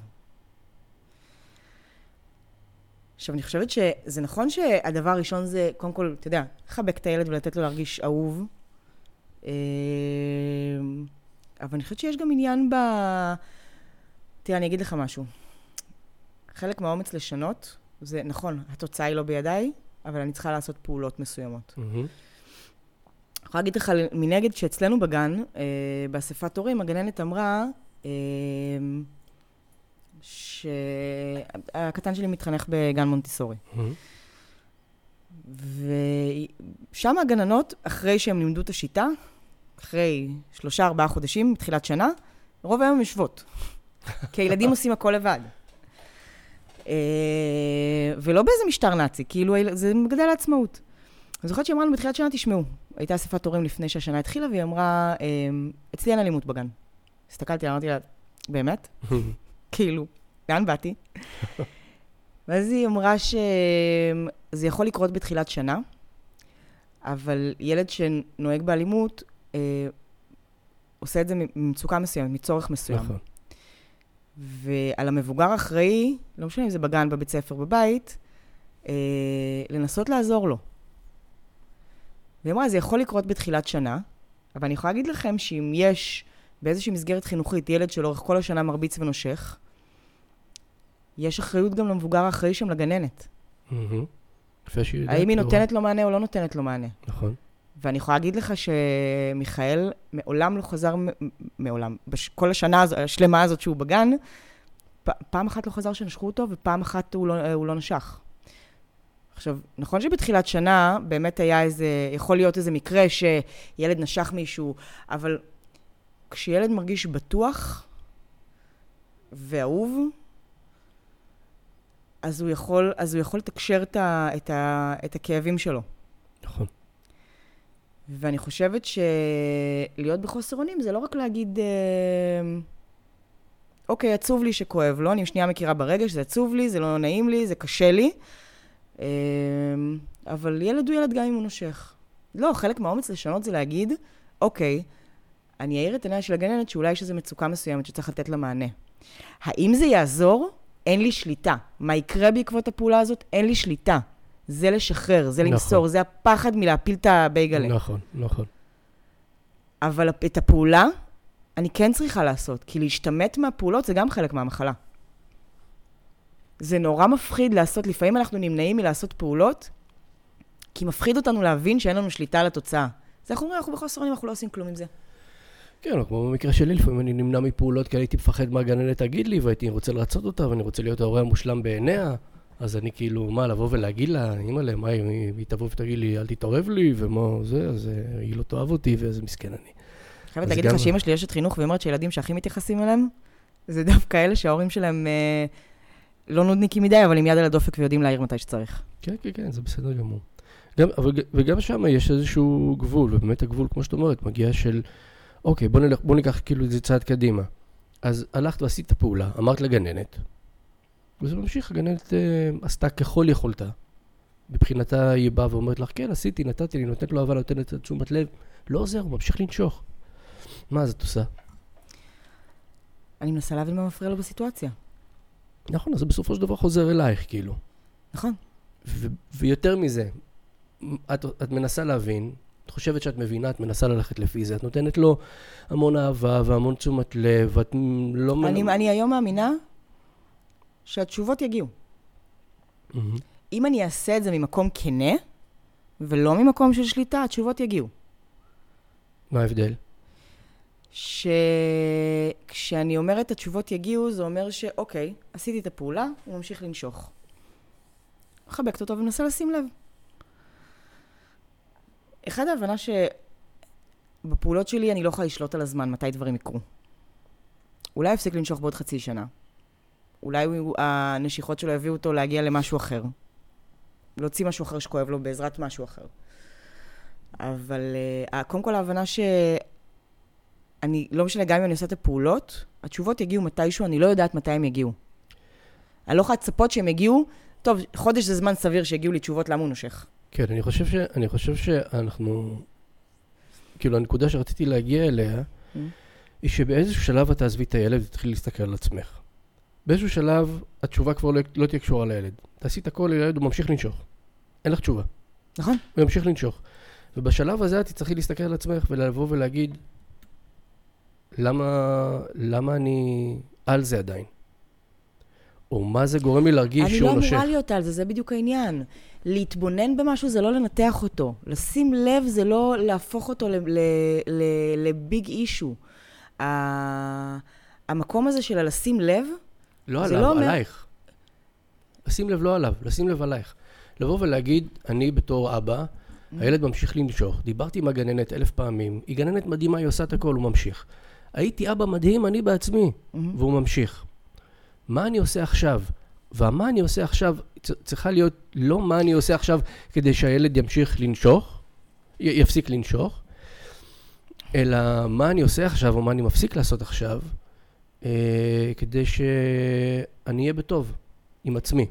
עכשיו, אני חושבת שזה נכון שהדבר הראשון זה, קודם כל, אתה יודע, לחבק את הילד ולתת לו להרגיש אהוב. אה, אבל אני חושבת שיש גם עניין ב... תראה, אני אגיד לך משהו. חלק מהאומץ לשנות, זה נכון, התוצאה היא לא בידיי, אבל אני צריכה לעשות פעולות מסוימות. מהמם. אני יכולה להגיד לך מנגד שאצלנו בגן, אה, באספת הורים, הגננת אמרה אה, שהקטן שלי מתחנך בגן מונטיסורי. מהמם. ושם הגננות, אחרי שהם לימדו את השיטה, אחרי שלושה, ארבעה חודשים, מתחילת שנה, רוב היום הן יושבות. כי הילדים עושים הכל לבד. אה, ולא באיזה משטר נאצי, כאילו זה מגדל העצמאות. אני זוכרת שהיא אמרה לנו בתחילת שנה, תשמעו, הייתה אספת הורים לפני שהשנה התחילה, והיא אמרה, אה, אצלי אין אלימות בגן. הסתכלתי, אמרתי לה, באמת? כאילו, לאן באתי? ואז היא אמרה שזה יכול לקרות בתחילת שנה, אבל ילד שנוהג באלימות, אה, עושה את זה ממצוקה מסוימת, מצורך מסוים. נכון. ועל המבוגר האחראי, לא משנה אם זה בגן, בבית ספר, בבית, אה, לנסות לעזור לו. והיא אמרה, זה יכול לקרות בתחילת שנה, אבל אני יכולה להגיד לכם שאם יש באיזושהי מסגרת חינוכית ילד שלאורך כל השנה מרביץ ונושך, יש אחריות גם למבוגר האחראי שם, לגננת. מהמם. יפה שהיא יודעת. האם היא לא. נותנת לו מענה או לא נותנת לו מענה. נכון. ואני יכולה להגיד לך שמיכאל מעולם לא חזר, מעולם, בכל השנה השלמה הזאת שהוא בגן, פעם אחת לא חזר שנשכו אותו, ופעם אחת הוא לא, הוא לא נשך. עכשיו, נכון שבתחילת שנה באמת היה איזה, יכול להיות איזה מקרה שילד נשך מישהו, אבל כשילד מרגיש בטוח ואהוב, אז הוא יכול, אז הוא יכול לתקשר את, ה, את, ה, את הכאבים שלו. נכון. ואני חושבת שלהיות בחוסר אונים זה לא רק להגיד, אה, אוקיי, עצוב לי שכואב לו, אני שנייה מכירה ברגש, זה עצוב לי, זה לא נעים לי, זה קשה לי, אה, אבל ילד הוא ילד גם אם הוא נושך. לא, חלק מהאומץ לשנות זה להגיד, אוקיי, אני אעיר את עיניה של הגננת שאולי יש איזו מצוקה מסוימת שצריך לתת לה מענה. האם זה יעזור? אין לי שליטה. מה יקרה בעקבות הפעולה הזאת? אין לי שליטה. זה לשחרר, זה נכון. למסור, זה הפחד מלהפיל את הבייגלה. נכון, נכון. אבל את הפעולה אני כן צריכה לעשות, כי להשתמט מהפעולות זה גם חלק מהמחלה. זה נורא מפחיד לעשות, לפעמים אנחנו נמנעים מלעשות פעולות, כי מפחיד אותנו להבין שאין לנו שליטה על התוצאה. אז אנחנו אומרים, אנחנו בחוסר אונים, אנחנו לא עושים כלום עם זה. כן, כמו במקרה שלי, לפעמים אני נמנע מפעולות כי הייתי מפחד מה הגננת תגיד לי, והייתי רוצה לרצות אותה, ואני רוצה להיות ההורה המושלם בעיניה. אז אני כאילו, מה, לבוא ולהגיד לה, אימא'לה, מה, היא, היא תבוא ותגיד לי, אל תתערב לי, ומה זה, אז אה, היא לא תאהב אותי, ואיזה מסכן אני. חייבת להגיד גם- לך שאימא שלי אשת חינוך, והיא אומרת שהילדים שהכי מתייחסים אליהם, זה דווקא אלה שההורים שלהם אה, לא נודניקים מדי, אבל עם יד על הדופק ויודעים להעיר מתי שצריך. כן, כן, כן, זה בסדר גמור. גם, אבל, וגם שם יש איזשהו גבול, ובאמת הגבול, כמו שאת אומרת, מגיע של, אוקיי, בוא, נלך, בוא ניקח כאילו איזה צעד קדימה. אז הלכת ועשית את הפעולה, אמרת לגננת, וזה ממשיך, הגננת אה, עשתה ככל יכולתה. מבחינתה היא באה ואומרת לך, כן, עשיתי, נתתי לי, נותנת לו אהבה, נותנת תשומת לב. לא עוזר, הוא ממשיך לנשוך. מה אז את עושה? אני מנסה להבין מה מפריע לו בסיטואציה. נכון, אז זה בסופו של דבר חוזר אלייך, כאילו. נכון. ו- ויותר מזה, את, את מנסה להבין, את חושבת שאת מבינה, את מנסה ללכת לפי זה, את נותנת לו המון אהבה והמון תשומת לב, ואת לא... מנ- אני, אני היום מאמינה שהתשובות יגיעו. מהמם. אם אני אעשה את זה ממקום כנה, ולא ממקום של שליטה, התשובות יגיעו. מה ההבדל? שכשאני אומרת התשובות יגיעו, זה אומר שאוקיי, עשיתי את הפעולה, הוא ממשיך לנשוך. מחבקת אותו ומנסה לשים לב. אחד ההבנה שבפעולות שלי אני לא יכולה לשלוט על הזמן, מתי דברים יקרו. אולי יפסיק לנשוך בעוד חצי שנה. אולי הנשיכות שלו יביאו אותו להגיע למשהו אחר. להוציא משהו אחר שכואב לו בעזרת משהו אחר. אבל uh, קודם כל ההבנה ש... אני, לא משנה, גם אם אני עושה את הפעולות, התשובות יגיעו מתישהו, אני לא יודעת מתי הם יגיעו. אני לא יכולה לצפות שהם יגיעו, טוב, חודש זה זמן סביר שיגיעו לי תשובות למה הוא נושך. כן, אני חושב, ש... אני חושב שאנחנו... כאילו, הנקודה שרציתי להגיע אליה, Mm. היא שבאיזשהו שלב את תעזבי את הילד ותתחילי להסתכל על עצמך. באיזשהו שלב התשובה כבר לא, לא תהיה קשורה לילד. תעשי את הכל לילד, הוא ממשיך לנשוך. אין לך תשובה. נכון. הוא ימשיך לנשוך. ובשלב הזה את תצטרכי להסתכל על עצמך ולבוא ולהגיד, למה, למה אני על זה עדיין? או מה זה גורם לי להרגיש אני שהוא לא נושך? אמורה להיות על זה, זה בדיוק העניין. להתבונן במשהו זה לא לנתח אותו. לשים לב זה לא להפוך אותו לביג אישו. המקום הזה של הלשים לב, לא עליו, לא עלייך. לשים לב לא עליו, לשים לב עלייך. לבוא ולהגיד, אני בתור אבא, Mm-hmm. הילד ממשיך לנשוך, דיברתי עם הגננת אלף פעמים, היא גננת מדהימה, היא עושה את הכל, הוא ממשיך. הייתי אבא מדהים, אני בעצמי, Mm-hmm. והוא ממשיך. מה אני עושה עכשיו? והמה אני עושה עכשיו צריכה להיות לא מה אני עושה עכשיו כדי שהילד ימשיך לנשוך, יפסיק לנשוך, אלא מה אני עושה עכשיו או מה אני מפסיק לעשות עכשיו, אה, כדי שאני אהיה בטוב עם עצמי.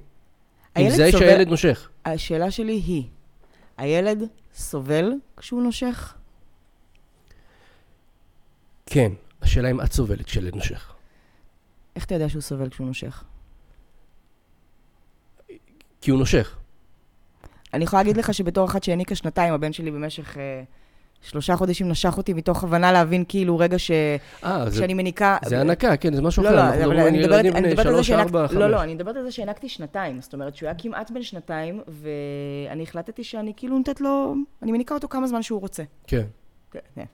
עם זה סובל- שהילד נושך. השאלה שלי היא, הילד סובל כשהוא נושך? כן, השאלה אם את סובלת כשילד נושך. איך אתה יודע שהוא סובל כשהוא נושך? כי הוא נושך. אני יכולה להגיד לך שבתור אחת שהעניקה שנתיים, הבן שלי במשך אה, שלושה חודשים נשך אותי מתוך הבנה להבין כאילו רגע ש... אה, זה, כשאני מניקה... זה הנקה, כן, זה משהו לא, אחר. לא, אבל על אני מדברת, אני בני מדברת על זה שהענק... לא, לא, אני מדברת על זה שהענקתי שנתיים. זאת אומרת, שהוא היה כמעט בן שנתיים, ואני החלטתי שאני כאילו נותנת לו... אני מניקה אותו כמה זמן שהוא רוצה. כן. כן, כן.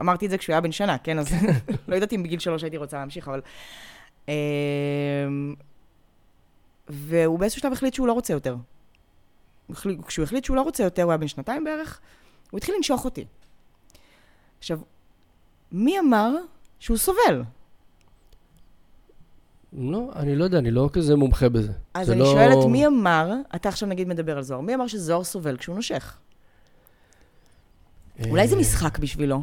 אמרתי את זה כשהוא היה בן שנה, כן? אז לא יודעת אם בגיל שלוש הייתי רוצה להמשיך, אבל... אמ, והוא באיזשהו שלב החליט שהוא לא רוצה יותר. כשהוא החליט שהוא לא רוצה יותר, הוא היה בן שנתיים בערך, הוא התחיל לנשוך אותי. עכשיו, מי אמר שהוא סובל? לא, אני לא יודע, אני לא כזה מומחה בזה. אז אני לא... שואלת, מי אמר, אתה עכשיו נגיד מדבר על זוהר, מי אמר שזוהר סובל כשהוא נושך? אולי זה אה, משחק בשבילו.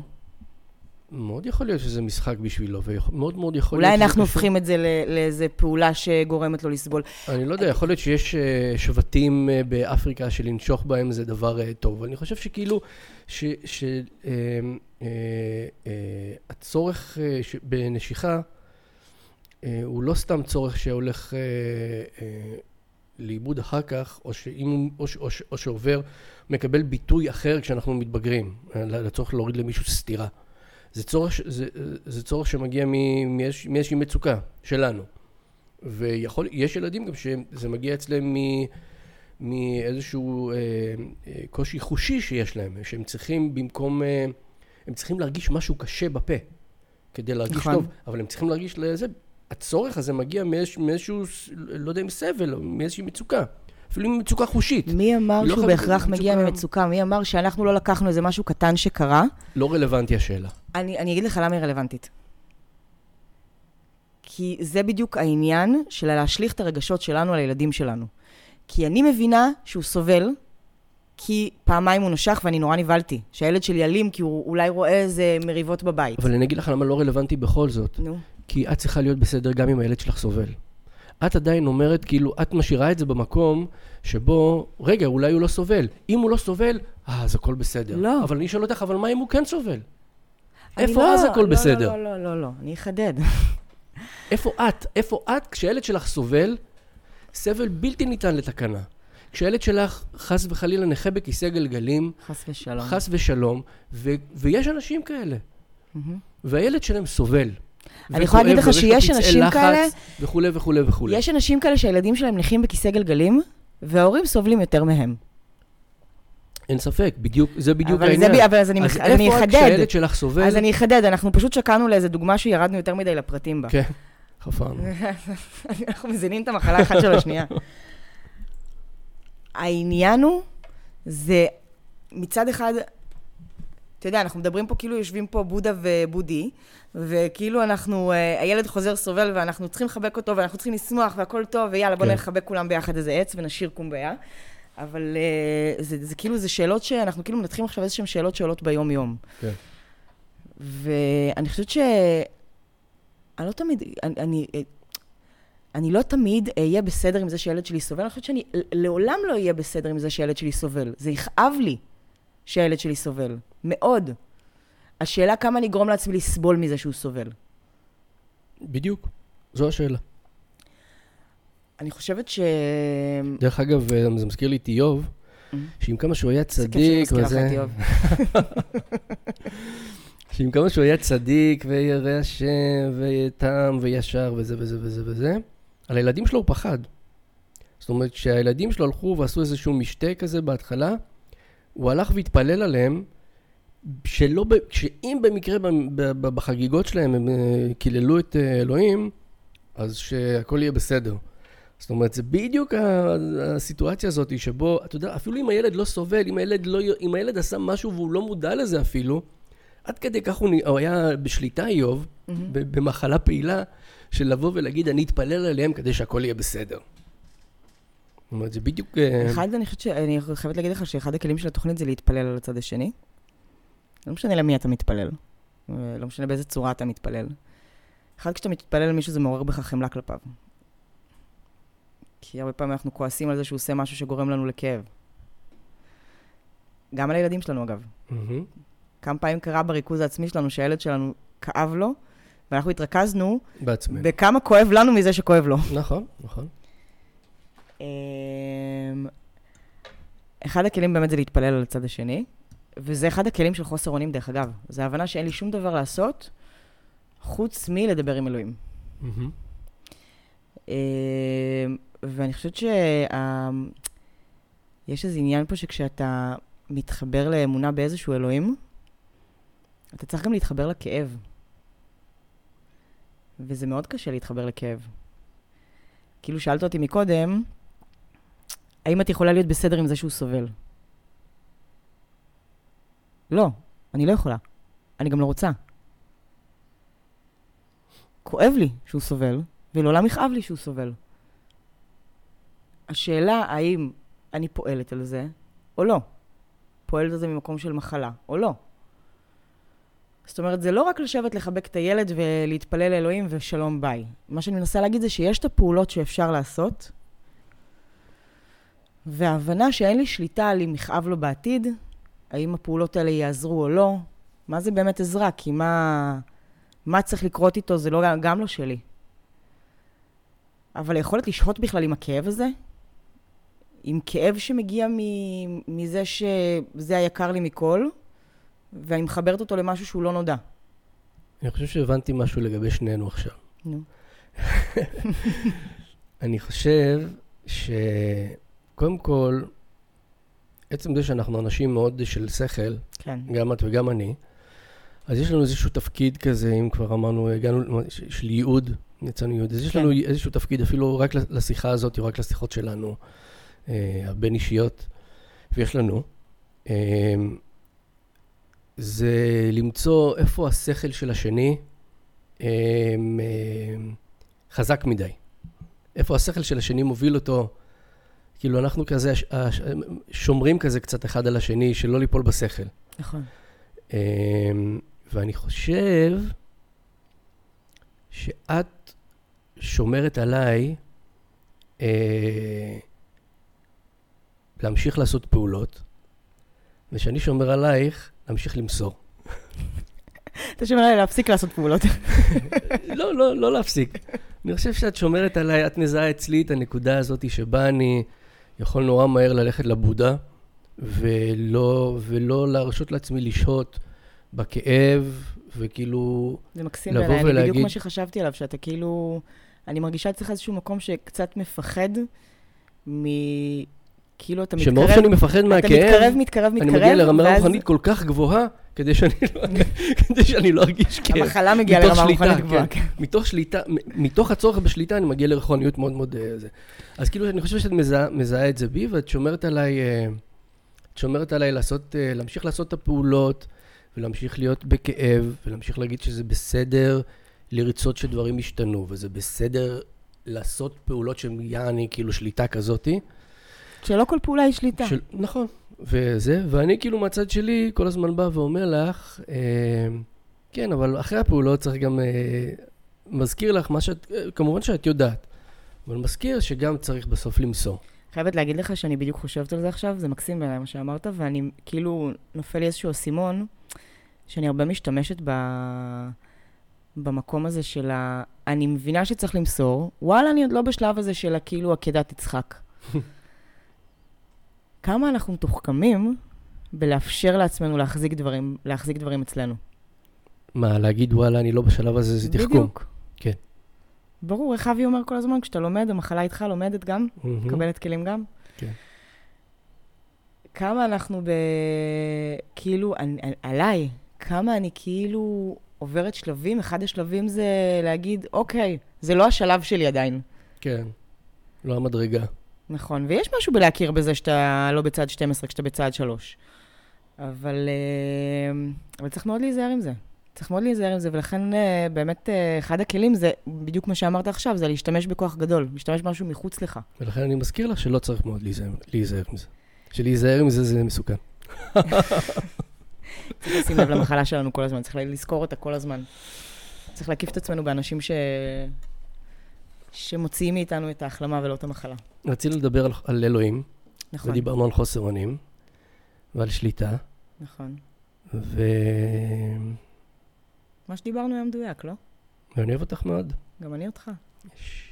מאוד יכול להיות שזה משחק בשבילו, ומאוד מאוד יכול אולי להיות שזה אנחנו הופכים את זה לא- לאיזה פעולה שגורמת לו לסבול. אני לא יודע, יכול להיות שיש אה, שבטים אה, באפריקה שלנשוך בהם זה דבר אה, טוב. אני חושב שכאילו, שהצורך אה, בנשיכה אה, הוא לא סתם צורך שהולך אה, אה, לאיבוד אחר כך, או, שאם, או, ש- או, ש- או שעובר, מקבל ביטוי אחר כשאנחנו מתבגרים, אה, לצורך להוריד למישהו סטירה. זה צורך, זה, זה צורך שמגיע מאיזושהי מצוקה שלנו. ויכול, יש ילדים גם שזה מגיע אצלם מ, מאיזשהו אה, אה, קושי חושי שיש להם, שהם צריכים במקום, אה, הם צריכים להרגיש משהו קשה בפה, כדי להרגיש נכון. טוב, אבל הם צריכים להרגיש לזה, הצורך הזה מגיע מאיז, מאיזשהו, לא יודע אם סבל, מאיזושהי מצוקה, אפילו מצוקה חושית, מי אמר לא שהוא בהכרח להיות מגיע מצוקה. ממצוקה? מי אמר שאנחנו לא לקחנו איזה משהו קטן שקרה? לא רלוונטי השאלה. אני, אני אגיד לך למה היא רלוונטית. כי זה בדיוק העניין של להשליך את הרגשות שלנו על הילדים שלנו. כי אני מבינה שהוא סובל, כי פעמיים הוא נשך ואני נורא נבהלתי. שהילד שלי אלים כי הוא אולי רואה איזה מריבות בבית. אבל אני אגיד לך למה לא רלוונטי בכל זאת. נו. כי את צריכה להיות בסדר גם אם הילד שלך סובל. את עדיין אומרת, כאילו, את משאירה את זה במקום שבו, רגע, אולי הוא לא סובל. אם הוא לא סובל, אה, אז הכל בסדר. לא. אבל אני אשאל אותך, אבל מה אם הוא כן סובל? איפה לא- אז הכל לא, בסדר? לא, לא, לא, לא, אני אחדד. איפה את? איפה את כשהילד שלך סובל? סבל בלתי ניתן לתקנה. כשהילד שלך חס וחלילה נכה בכיסא גלגלים, חס ושלום. חס ושלום, ו- ויש אנשים כאלה, מהמם. והילד שלהם סובל. אני יכולה להגיד לך שיש אנשים לחץ, כאלה- וכולי וכולי וכולי. יש אנשים כאלה שהילדים שלהם נכים בכיסא גלגלים, וההורים סובלים יותר מהם. אין ספק, בדיוק, זה בדיוק אבל זה העניין. ב- אבל אז אני מח- אז אני איפה אחדד. כשהילד שלך סובל? אז אני אחדד, אנחנו פשוט שקענו לאיזה דוגמה שירדנו יותר מדי לפרטים בה. כן, חפרנו. אנחנו מזינים את המחלה אחת של השנייה. העניין הוא, זה מצד אחד, אתה יודע, אנחנו מדברים פה כאילו יושבים פה בודה ובודי, וכאילו אנחנו, אה, הילד חוזר סובל ואנחנו צריכים לחבק אותו ואנחנו צריכים לשמוח והכל טוב, ויאללה בוא כן. נחבק כולם ביחד איזה עץ ונשיר קומביה. אבל אה, זה, זה כאילו, זה שאלות שאנחנו כאילו מנתחים עכשיו איזשהן שאלות שעולות ביום-יום. כן. ואני חושבת ש... אני לא תמיד, אני, אני, אני לא תמיד אהיה בסדר עם זה שהילד שלי סובל, אני חושבת שאני לעולם לא אהיה בסדר עם זה שהילד שלי סובל. זה יכאב לי שהילד שלי סובל, מאוד. השאלה כמה אני אגרום לעצמי לסבול מזה שהוא סובל. בדיוק, זו השאלה. אני חושבת ש... דרך אגב, אה, זה מזכיר לי את איוב, שעם כמה שהוא היה איזה כיף צדיק שאני מזכירה לך את וזה, איוב. שעם כמה שהוא היה צדיק וירא השם ותם וישר וזה וזה וזה וזה, על הילדים שלו הוא פחד. זאת אומרת, כשהילדים שלו הלכו ועשו איזשהו משתה כזה בהתחלה, הוא הלך והתפלל עליהם, שלא, ב- שאם במקרה בחגיגות שלהם הם אה, קיללו את אה, אלוהים, אז שהכל יהיה בסדר. זאת אומרת, זה בדיוק הסיטואציה הזאת שבו, אתה יודע, אפילו אם הילד לא סובל, אם הילד, לא, אם הילד עשה משהו והוא לא מודע לזה אפילו, עד כדי כך הוא, הוא היה בשליטה, איוב. ב- במחלה פעילה, של לבוא ולהגיד, אני אתפלל עליהם כדי שהכל יהיה בסדר. זאת אומרת, זה בדיוק... אה, אחד, אני חושבת שאני חייבת להגיד לך שאחד הכלים של התוכנית זה להתפלל על הצד השני. לא משנה למי אתה מתפלל. אה, לא משנה באיזה צורה אתה מתפלל. אחד, כשאתה מתפלל על מישהו זה מעורר בך חמלה כלפיו. כי הרבה פעמים אנחנו כועסים על זה שהוא עושה משהו שגורם לנו לכאב. גם על הילדים שלנו, אגב. מהמם. כמה פעמים קרה בריכוז העצמי שלנו שהילד שלנו כאב לו, ואנחנו התרכזנו בעצמנו. בכמה כואב לנו מזה שכואב לו. נכון, נכון. אחד הכלים באמת זה להתפלל על הצד השני, וזה אחד הכלים של חוסר אונים, דרך אגב. זה ההבנה שאין לי שום דבר לעשות חוץ מלדבר עם אלוהים. אמ, ואני חושבת שיש איזה עניין פה שכשאתה מתחבר לאמונה באיזשהו אלוהים, אתה צריך גם להתחבר לכאב. וזה מאוד קשה להתחבר לכאב. כאילו שאלת אותי מקודם, האם את יכולה להיות בסדר עם זה שהוא סובל? לא, אני לא יכולה. אני גם לא רוצה. כואב לי שהוא סובל, ולעולם יכאב לי שהוא סובל. השאלה האם אני פועלת על זה או לא. פועלת על זה ממקום של מחלה או לא. זאת אומרת, זה לא רק לשבת לחבק את הילד ולהתפלל לאלוהים ושלום ביי. מה שאני מנסה להגיד זה שיש את הפעולות שאפשר לעשות, וההבנה שאין לי שליטה על אם יכאב לו בעתיד, האם הפעולות האלה יעזרו או לא, מה זה באמת עזרה? כי מה, מה צריך לקרות איתו זה לא, גם לא שלי. אבל היכולת לשהות בכלל עם הכאב הזה, עם כאב שמגיע מ- מזה שזה היקר לי מכל, ואני מחברת אותו למשהו שהוא לא נודע. אני חושב שהבנתי משהו לגבי שנינו עכשיו. נו. אני חושב שקודם כל, עצם זה שאנחנו אנשים מאוד של שכל, כן. גם את וגם אני, אז יש לנו איזשהו תפקיד כזה, אם כבר אמרנו, הגענו, של ייעוד, יצאנו ייעוד, אז יש כן. לנו איזשהו תפקיד אפילו רק לשיחה הזאת, או רק לשיחות שלנו, אה, הבין אישיות, ויש לנו. אה, זה למצוא איפה השכל של השני אה, אה, חזק מדי. איפה השכל של השני מוביל אותו, כאילו אנחנו כזה, שומרים כזה קצת אחד על השני, שלא ליפול בשכל. נכון. אמ, ואני חושב שאת שומרת עליי אה, להמשיך לעשות פעולות, ושאני שומר עלייך להמשיך למסור. אתה שומע לי להפסיק לעשות פעולות. לא, לא, לא להפסיק. אני חושב שאת שומרת עליי, את מזהה אצלי את הנקודה הזאת שבה אני יכול נורא מהר ללכת לבודה, ולא, ולא להרשות לעצמי לשהות בכאב, וכאילו... זה מקסים לבוא בעיניי, אני בדיוק ולהגיד- מה שחשבתי עליו, שאתה כאילו... אני מרגישה אצלך איזשהו מקום שקצת מפחד מ... כאילו אתה מתקרב... שמרוב שאני מפחד אתה מהכאב, מתקרב, מתקרב, מתקרב, אני מגיע לרמה ואז רוחנית כל כך גבוהה, כדי שאני לא, כדי שאני לא ארגיש כאב. המחלה מגיעה לרמה שליטה, רוחנית גבוהה. כן. מתוך שליטה, מתוך הצורך בשליטה, אני מגיע לרוחניות מאוד מאוד... אה, זה. אז כאילו, אני חושב שאת מזהה, מזהה את זה בי, ואת שומרת עליי, אה, את שומרת עליי לעשות, אה, להמשיך לעשות את הפעולות, ולהמשיך להיות בכאב, ולהמשיך להגיד שזה בסדר לרצות שדברים ישתנו, וזה בסדר לעשות פעולות שהן יעני, כאילו, שליטה כזאתי. שלא כל פעולה היא שליטה. של, נכון, וזה, ואני כאילו מהצד שלי כל הזמן בא ואומר לך, אה, כן, אבל אחרי הפעולות צריך גם, אה, מזכיר לך מה שאת, אה, כמובן שאת יודעת, אבל מזכיר שגם צריך בסוף למסור. חייבת להגיד לך שאני בדיוק חושבת על זה עכשיו, זה מקסים בעיניי מה שאמרת, ואני כאילו, נופל לי איזשהו אסימון, שאני הרבה משתמשת ב... במקום הזה של ה... אני מבינה שצריך למסור, וואלה, אני עוד לא בשלב הזה של כאילו עקדת יצחק. כמה אנחנו מתוחכמים בלאפשר לעצמנו להחזיק דברים, להחזיק דברים אצלנו. מה, להגיד וואלה, אני לא בשלב הזה, זה תחכום. בדיוק. כן. ברור, איך אבי אומר כל הזמן, כשאתה לומד, המחלה איתך לומדת גם. מקבלת כלים גם. כן. כמה אנחנו ב... כאילו, אני- עליי, כמה אני כאילו עוברת שלבים, אחד השלבים זה להגיד, אוקיי, זה לא השלב שלי עדיין. כן. לא המדרגה. נכון, ויש משהו בלהכיר בזה שאתה לא בצד 12, כשאתה בצד 3. אבל, אה, אבל צריך מאוד להיזהר עם זה. צריך מאוד להיזהר עם זה, ולכן אה, באמת אה, אחד הכלים זה, בדיוק מה שאמרת עכשיו, זה להשתמש בכוח גדול, להשתמש במשהו מחוץ לך. ולכן אני מזכיר לך שלא צריך מאוד להיזהר, להיזהר עם זה. שלהיזהר עם זה זה מסוכן. צריך לשים לב למחלה שלנו כל הזמן, צריך לזכור אותה כל הזמן. צריך להקיף את עצמנו באנשים ש... שמוציאים מאיתנו את ההחלמה ולא את המחלה. רצינו לדבר על, על אלוהים, נכון, ודיברנו על חוסר אונים, ועל שליטה, נכון. ו... מה שדיברנו היה מדויק, לא? ואני אוהב אותך מאוד. גם אני אותך. יש-